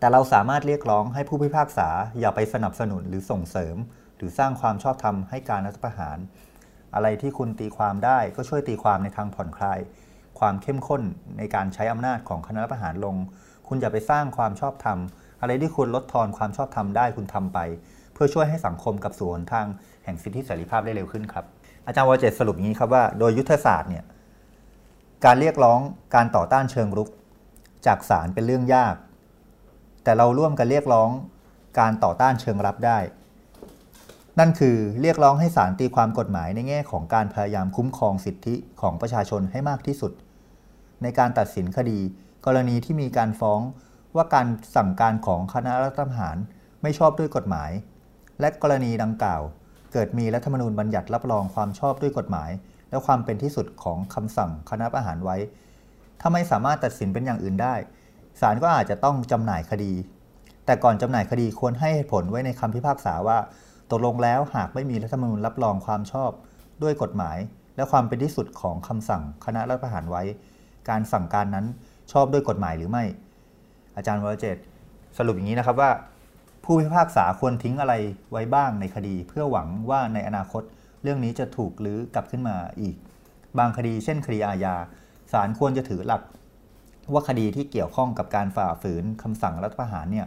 แต่เราสามารถเรียกร้องให้ผู้พิพากษาอย่าไปสนับสนุนหรือส่งเสริม หรือสร้างความชอบธรรมให้การรัฐประหาร อะไรที่คุณตีความได้ก็ช่วยตีความในทางผ่อนคลาย ความเข้มข้นในการใช้อำนาจของคณะรัฐประหารลง คุณอย่าไปสร้างความชอบธรรม อะไรที่คุณลดทอนความชอบธรรมได้คุณทำไป เพื่อช่วยให้สังคมกับสู่หนทางแห่งสิทธิเสรีภาพได้เร็วขึ้นครับ อาจารย์วรเจตสรุปอย่างนี้ครับว่าโดยยุทธศาสตร์เนี่ยการเรียกร้องการต่อต้านเชิงรุก จากศาลเป็นเรื่องยาก แต่เราร่วมกันเรียกร้องการต่อต้านเชิงรับได้ นั่นคือเรียกร้องให้ศาลตีความกฎหมายในแง่ของการพยายามคุ้มครองสิทธิของประชาชนให้มากที่สุด ในการตัดสินคดี กรณีที่มีการฟ้องว่าการสั่งการของคณะรัฐประหารไม่ชอบด้วยกฎหมาย และกรณีดังกล่าว เกิดมีรัฐธรรมนูญบัญญัติรับรองความชอบด้วยกฎหมาย และความเป็นที่สุดของคำสั่งคณะประหารไว้ ถ้าไม่สามารถตัดสินเป็นอย่างอื่นได้ ศาลก็อาจจะต้องจำหน่ายคดี แต่ก่อนจำหน่ายคดีควรให้ผลไว้ในคำพิพากษาว่า ตกลงแล้วหากไม่มีรัฐธรรมนูญรับรองความชอบด้วยกฎหมาย และความเป็นที่สุดของคำสั่งคณะรัฐประหารไว้ การสั่งการนั้นชอบด้วยกฎหมายหรือไม่ อาจารย์วรเจตสรุปอย่างนี้นะครับว่า ผู้พิพากษาควรทิ้งอะไรไว้บ้างในคดี เพื่อหวังว่าในอนาคตเรื่องนี้จะถูกลื้อกลับขึ้นมาอีก บางคดีเช่นคดีอาญาศาลควรจะถือหลัก ว่าคดีที่เกี่ยวข้องกับการฝ่าฝืนคำสั่งรัฐประหารเนี่ย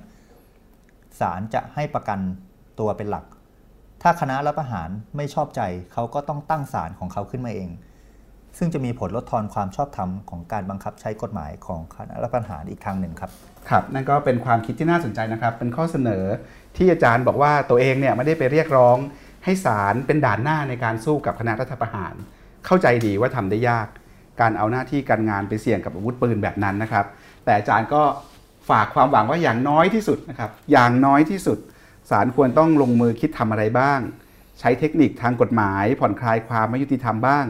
ศาลจะให้ประกันตัวเป็นหลัก ถ้าคณะรัฐประหารไม่ชอบใจเขาก็ต้องตั้งศาลของเขาขึ้นมาเอง ซึ่งจะมีผลลดทอนความชอบธรรมของการบังคับใช้กฎหมายของคณะรัฐประหารอีกทางหนึ่งครับ
ครับ นั่นก็เป็นความคิดที่น่าสนใจนะครับ เป็นข้อเสนอที่อาจารย์บอกว่าตัวเองเนี่ยไม่ได้ไปเรียกร้อง ให้ศาลเป็นด่านหน้าในการสู้กับคณะรัฐประหาร เข้าใจดีว่าทำได้ยาก การเอาหน้าที่การงานไปเสี่ยงกับอาวุธปืนแบบนั้นนะครับ แต่อาจารย์ก็ฝากความหวังว่าอย่างน้อยที่สุดนะครับ อย่างน้อยที่สุดศาลควรต้องลงมือคิดทำอะไรบ้าง ใช้เทคนิคทางกฎหมาย ผ่อนคลายความไม่ยุติธรรมบ้าง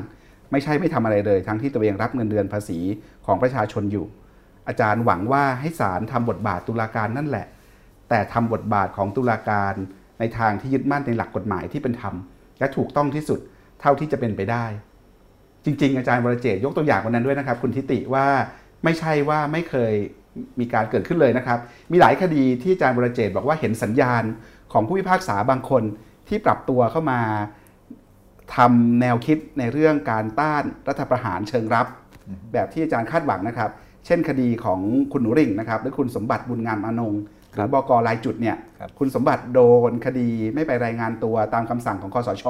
ไม่ใช่ไม่ทำอะไรเลย ทั้งที่ตัวเองรับเงินเดือนภาษีของประชาชนอยู่ อาจารย์หวังว่าให้ศาลทำบทบาทตุลาการนั่นแหละ แต่ทำบทบาทของตุลาการในทางที่ยึดมั่นในหลักกฎหมายที่เป็นธรรม และถูกต้องที่สุดเท่าที่จะเป็นไปได้ จริง ๆ อาจารย์วรเจตยกตัวอย่างวันนั้นด้วยนะครับ คุณทิติว่าไม่ใช่ว่าไม่เคยมีการเกิดขึ้นเลยนะครับ มีหลายคดีที่อาจารย์วรเจตบอกว่าเห็นสัญญาณของผู้พิพากษาบางคนที่ปรับตัวเข้ามาทำแนวคิดในเรื่องการต้านรัฐประหารเชิงรับ แบบที่อาจารย์คาดหวังนะครับ เช่นคดีของคุณหนูริ่งนะครับหรือคุณสมบัติบุญงามอนงค์หรือบกรายจุดเนี่ย
ครับ
คุณสมบัติโดนคดีไม่ไปรายงานตัวตามคำสั่งของคอสช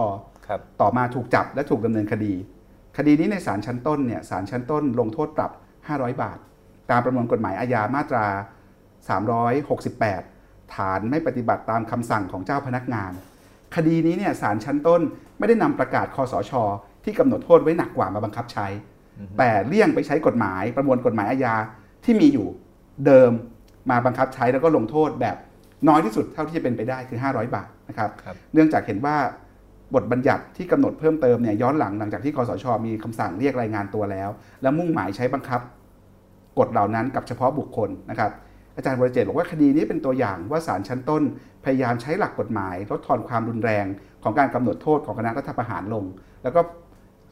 ครับ
ต่อมาถูกจับและถูกดำเนินคดี คดีนี้ในศาลชั้นต้นเนี่ยศาลชั้นต้นลงโทษปรับ 500 บาท ตามประมวลกฎหมายอาญามาตรา 368 ฐานไม่ปฏิบัติตามคำสั่งของเจ้าพนักงาน คดีนี้เนี่ยศาลชั้นต้นไม่ได้นำประกาศคอสชที่กำหนดโทษไว้หนักกว่ามาบังคับใช้ แต่เลี่ยงไปใช้กฎหมายประมวลกฎหมายอาญาที่มีอยู่เดิมมาบังคับใช้แล้วก็ลงโทษแบบน้อยที่สุดเท่าที่จะเป็นไปได้คือ 500 บาทนะครับ
ครับ
เนื่องจากเห็นว่า บทบัญญัติที่กำหนดเพิ่มเติมเนี่ยย้อนหลังหลังจากที่คอสช มีคำสั่งเรียกรายงานตัวแล้ว และมุ่งหมายใช้บังคับ กฎเหล่านั้นกับเฉพาะบุคคลนะครับอาจารย์วรเจตบอกว่าคดีนี้เป็นตัวอย่างว่าศาลชั้นต้น พยายามใช้หลักกฎหมาย ลดทอนความรุนแรงของการกำหนดโทษของคณะรัฐประหารลง แล้วก็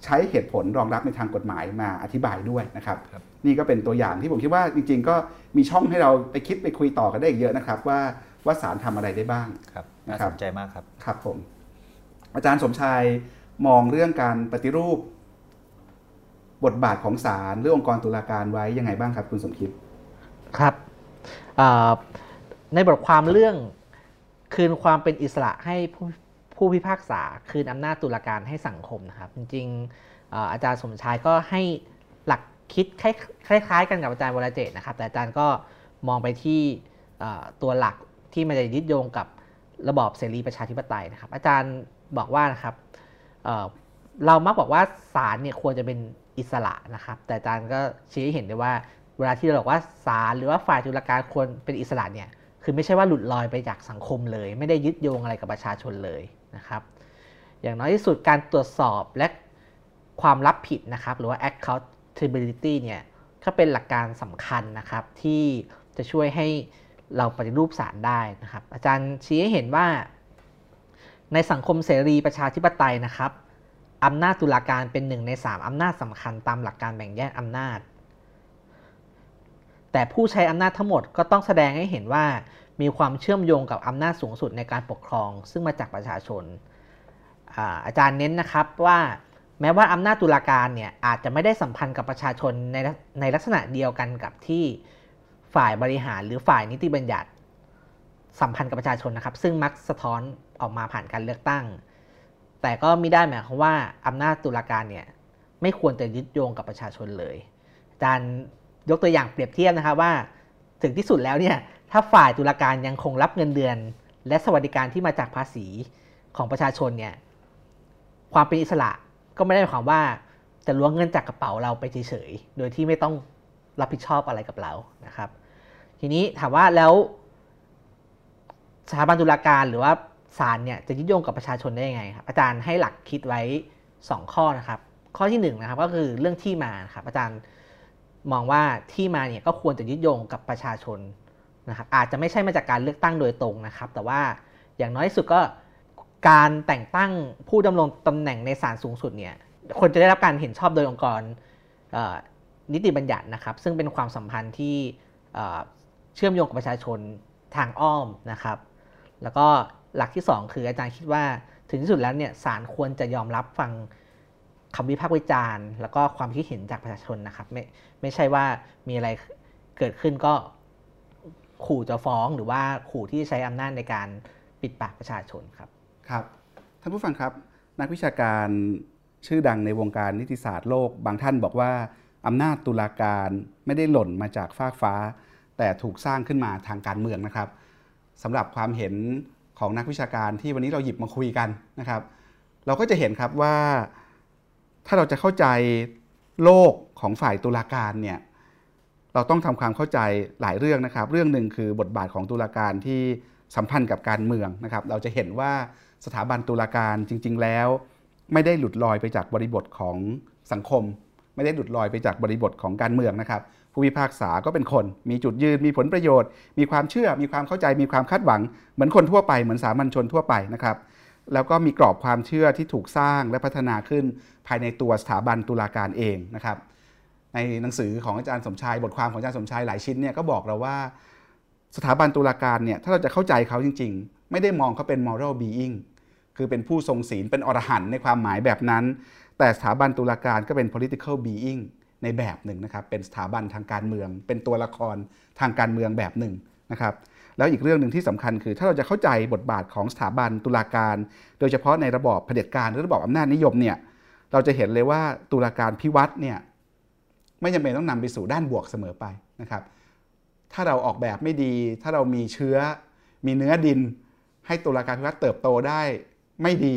ใช้เหตุผลรองรับในทางกฎหมายมาอธิบายด้วยนะครับนี่ก็เป็นตัวอย่างที่ผมคิดว่าจริง ๆ ก็มีช่องให้เราไปคิดไปคุยต่อกันได้อีกเยอะนะครับ ว่าว่าศาลทำอะไรได้บ้าง
ครับน่า
นะครับ
สนใจมากครับ
ครับผม อาจารย์สมชายมองเรื่องการปฏิรูป บทบาทของศาลหรือองค์กรตุลาการไว้ยังไงบ้างครับคุณสมคิด
ครับในบทความเรื่องคืนความเป็นอิสระให้ผู้ผู้พิพากษา คืนอำนาจตุลาการให้สังคมนะครับ จริงๆอาจารย์สมชายก็ให้หลักคิดคล้ายคล้ายๆกันกับอาจารย์วรเจตนะครับ แต่อาจารย์ก็มองไปที่ตัวหลักที่มันจะยึดโยงกับระบอบเสรีประชาธิปไตยนะครับ อาจารย์ บอกว่านะครับเเรามักบอกว่าศาลเนี่ยควรจะเป็นอิสระนะครับ แต่อาจารย์ก็ชี้ให้เห็นได้ว่าเวลาที่เราบอกว่าศาลหรือว่าฝ่ายตุลาการควรเป็นอิสระเนี่ยคือไม่ใช่ว่าหลุดลอยไปจากสังคมเลย ไม่ได้ยึดโยงอะไรกับประชาชนเลยนะครับ อย่างน้อยที่สุดการตรวจสอบและความรับผิดนะครับ หรือว่า accountability เนี่ยก็เป็นหลักการสำคัญนะครับที่จะช่วยให้เราปฏิรูปศาลได้นะครับ อาจารย์ชี้ให้เห็นว่า ในสังคมเสรีประชาธิปไตยนะครับอำนาจตุลาการเป็นหนึ่งในสามอำนาจสำคัญตามหลักการแบ่งแยกอำนาจ แต่ผู้ใช้อำนาจทั้งหมดก็ต้องแสดงให้เห็นว่ามีความเชื่อมโยงกับอำนาจสูงสุดในการปกครอง ซึ่งมาจากประชาชนอาอาจารย์เน้นนะครับว่าแม้ว่าอำนาจตุลาการเนี่ยอาจจะไม่ได้สัมพันธ์กับประชาชนในในลักษณะเดียวกันกับที่ฝ่ายบริหารหรือฝ่ายนิติบัญญัติ สัมพันธ์กับประชาชนนะครับ ซึ่งมักสะท้อน ออกมาผ่านการเลือกตั้ง แต่ก็ไม่ได้หมายความว่าอำนาจตุลาการเนี่ยไม่ควรจะยึดโยงกับประชาชนเลยอาจารย์ยกตัวอย่างเปรียบเทียบนะครับว่า ถึงที่สุดแล้วเนี่ยถ้าฝ่ายตุลาการยังคงรับเงินเดือน และสวัสดิการที่มาจากภาษีของประชาชนเนี่ยความเป็นอิสระก็ไม่ได้หมายความว่าจะล้วงเงินจากกระเป๋าเราไปเฉยๆ โดยที่ไม่ต้องรับผิดชอบอะไรกับเรานะครับ ทีนี้ถามว่าแล้วสถาบันตุลาการหรือว่า ศาลเนี่ยจะยึดโยงกับประชาชนได้ยังไงครับอาจารย์ให้หลักคิดไว้ 2 ข้อนะครับ ข้อที่1นงนะครับก็คือเรื่องที่มานะครับอาจารย์มองว่าที่มาเนี่ยก็ควรจะยึดโยงกับประชาชนนะครับอาจจะไม่ใช่มาจากการเลือกตั้งโดยตรงนะครับ แต่ว่าอย่างน้อยสุดก็การแต่งตั้งผู้ดำรงตำแหน่งในศาลสูงสุดเนี่ยควรจะได้รับการเห็นชอบโดยองค์กรนิติบัญญัตินะครับ ซึ่งเป็นความสัมพันธ์ที่เชื่อมโยงกับประชาชนทางอ้อมนะครับ แล้วก็ หลักที่ 2 คืออาจารย์คิดว่าถึงที่สุดแล้วเนี่ยศาลควรจะยอมรับฟังคำวิพากษ์วิจารณ์ แล้วก็ความคิดเห็นจากประชาชนนะครับ ไม่ไม่ใช่ว่ามีอะไรเกิดขึ้นก็ขู่จะฟ้องหรือว่าขู่ที่จะใช้อำนาจในการปิดปากประชาชนครับ
ครับท่านผู้ฟังครับนักวิชาการชื่อดังในวงการนิติศาสตร์โลก บางท่านบอกว่าอำนาจตุลาการไม่ได้หล่นมาจากฟากฟ้า แต่ถูกสร้างขึ้นมาทางการเมืองนะครับสำหรับความเห็น ของนักวิชาการที่วันนี้เราหยิบมาคุยกันนะครับ เราก็จะเห็นครับว่าถ้าเราจะเข้าใจโลกของฝ่ายตุลาการเนี่ยเราต้องทำความเข้าใจหลายเรื่องนะครับ เรื่องหนึ่งคือบทบาทของตุลาการที่สัมพันธ์กับการเมืองนะครับ เราจะเห็นว่าสถาบันตุลาการจริง ๆ แล้ว ไม่ได้หลุดลอยไปจากบริบทของสังคม ไม่ได้หลุดลอยไปจากบริบทของการเมืองนะครับ ผู้พิพากษาก็เป็นคน มีจุดยืน มีผลประโยชน์ มีความเชื่อ มีความเข้าใจ มีความคาดหวัง เหมือนคนทั่วไป เหมือนสามัญชนทั่วไปนะครับ แล้วก็มีกรอบความเชื่อที่ถูกสร้างและพัฒนาขึ้นภายในตัวสถาบันตุลาการเองนะครับ ในหนังสือของอาจารย์สมชาย บทความของอาจารย์สมชายหลายชิ้นเนี่ยก็บอกเราว่า สถาบันตุลาการเนี่ย ถ้าเราจะเข้าใจเขาจริง ๆ ไม่ได้มองเขาเป็น moral being คือเป็นผู้ทรงศีล เป็นอรหันต์ในความหมายแบบนั้น แต่สถาบันตุลาการก็เป็น political being ในแบบหนึ่งนะครับ เป็นสถาบันทางการเมือง เป็นตัวละครทางการเมืองแบบหนึ่งนะครับแล้วอีกเรื่องหนึ่งที่สำคัญคือถ้าเราจะเข้าใจบทบาทของสถาบันตุลาการ โดยเฉพาะในระบอบเผด็จการหรือระบอบอำนาจนิยมเนี่ยเราจะเห็นเลยว่าตุลาการพิวัตรเนี่ยไม่จำเป็นต้องนำไปสู่ด้านบวกเสมอไปนะครับถ้าเราออกแบบไม่ดี ถ้าเรามีเชื้อ มีเนื้อดิน ให้ตุลาการพิวัตรเติบโตได้ไม่ดี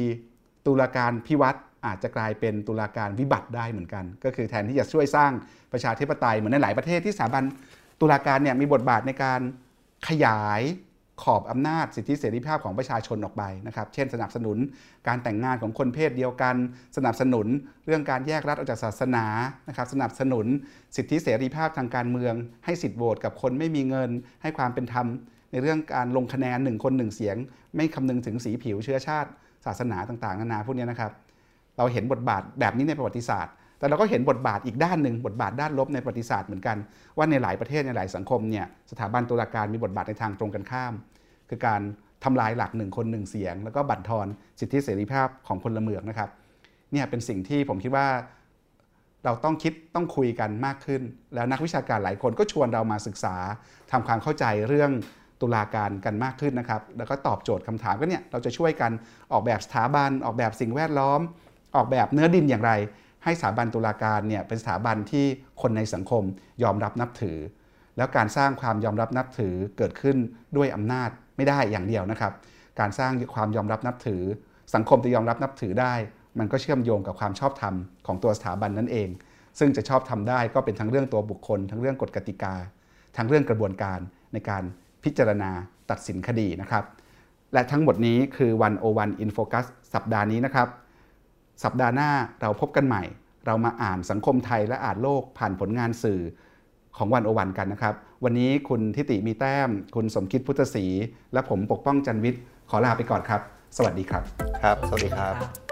ตุลาการพิวัตร อาจจะกลายเป็นตุลาการวิบัติได้เหมือนกัน ก็คือแทนที่จะช่วยสร้างประชาธิปไตยเหมือนในหลายประเทศที่สถาบันตุลาการเนี่ยมีบทบาทในการขยายขอบอำนาจสิทธิเสรีภาพของประชาชนออกไปนะครับ เช่น สนับสนุนการแต่งงานของคนเพศเดียวกัน สนับสนุนเรื่องการแยกรัฐออกจากศาสนานะครับ สนับสนุนสิทธิเสรีภาพทางการเมือง ให้สิทธิโหวตกับคนไม่มีเงิน ให้ความเป็นธรรม ในเรื่องการลงคะแนนหนึ่งคนหนึ่งเสียง ไม่คำนึงถึงสีผิวเชื้อชาติ ศาสนาต่างๆ นานาพวกนี้นะครับ เราเห็นบทบาทแบบนี้ในประวัติศาสตร์ แต่เราก็เห็นบทบาทอีกด้านหนึ่งบทบาทด้านลบในประวัติศาสตร์เหมือนกัน ว่าในหลายประเทศในหลายสังคมเนี่ยสถาบันตุลาการมีบทบาทในทางตรงกันข้าม คือการทำลายหลักหนึ่งคนหนึ่งเสียง แล้วก็บั่นทอนสิทธิเสรีภาพของพลเมืองนะครับเนี่ยเป็นสิ่งที่ผมคิดว่าเราต้องคิดต้องคุยกันมากขึ้น แล้วนักวิชาการหลายคนก็ชวนเรามาศึกษาทำความเข้าใจเรื่องตุลาการกันมากขึ้นนะครับ แล้วก็ตอบโจทย์คำถามก็เนี่ยเราจะช่วยกันออกแบบสถาบันออกแบบสิ่งแวดล้อม ออกแบบเนื้อดินอย่างไร ให้สถาบันตุลาการเนี่ยเป็นสถาบันที่คนในสังคมยอมรับนับถือ แล้วการสร้างความยอมรับนับถือเกิดขึ้นด้วยอำนาจไม่ได้อย่างเดียวนะครับ การสร้างความยอมรับนับถือ สังคมจะยอมรับนับถือได้ มันก็เชื่อมโยงกับความชอบธรรมของตัวสถาบันนั่นเอง ซึ่งจะชอบทำได้ก็เป็นทั้งเรื่องตัวบุคคล ทั้งเรื่องกฎกติกา ทั้งเรื่องกระบวนการในการพิจารณาตัดสินคดีนะครับ และทั้งหมดนี้คือวันโอวันอินโฟกัสสัปดาห์นี้นะครับ สัปดาห์หน้าเราพบกันใหม่ เรามาอ่านสังคมไทยและอ่านโลกผ่านผลงานสื่อของวันโอวันกันนะครับ วันนี้คุณทิติมีแต้ม คุณสมคิดพุทธศรี และผมปกป้องจันวิทย์ ขอลาไปก่อนครับ สวัสดีครับ
ครับ สวัสดีครับ
ครับ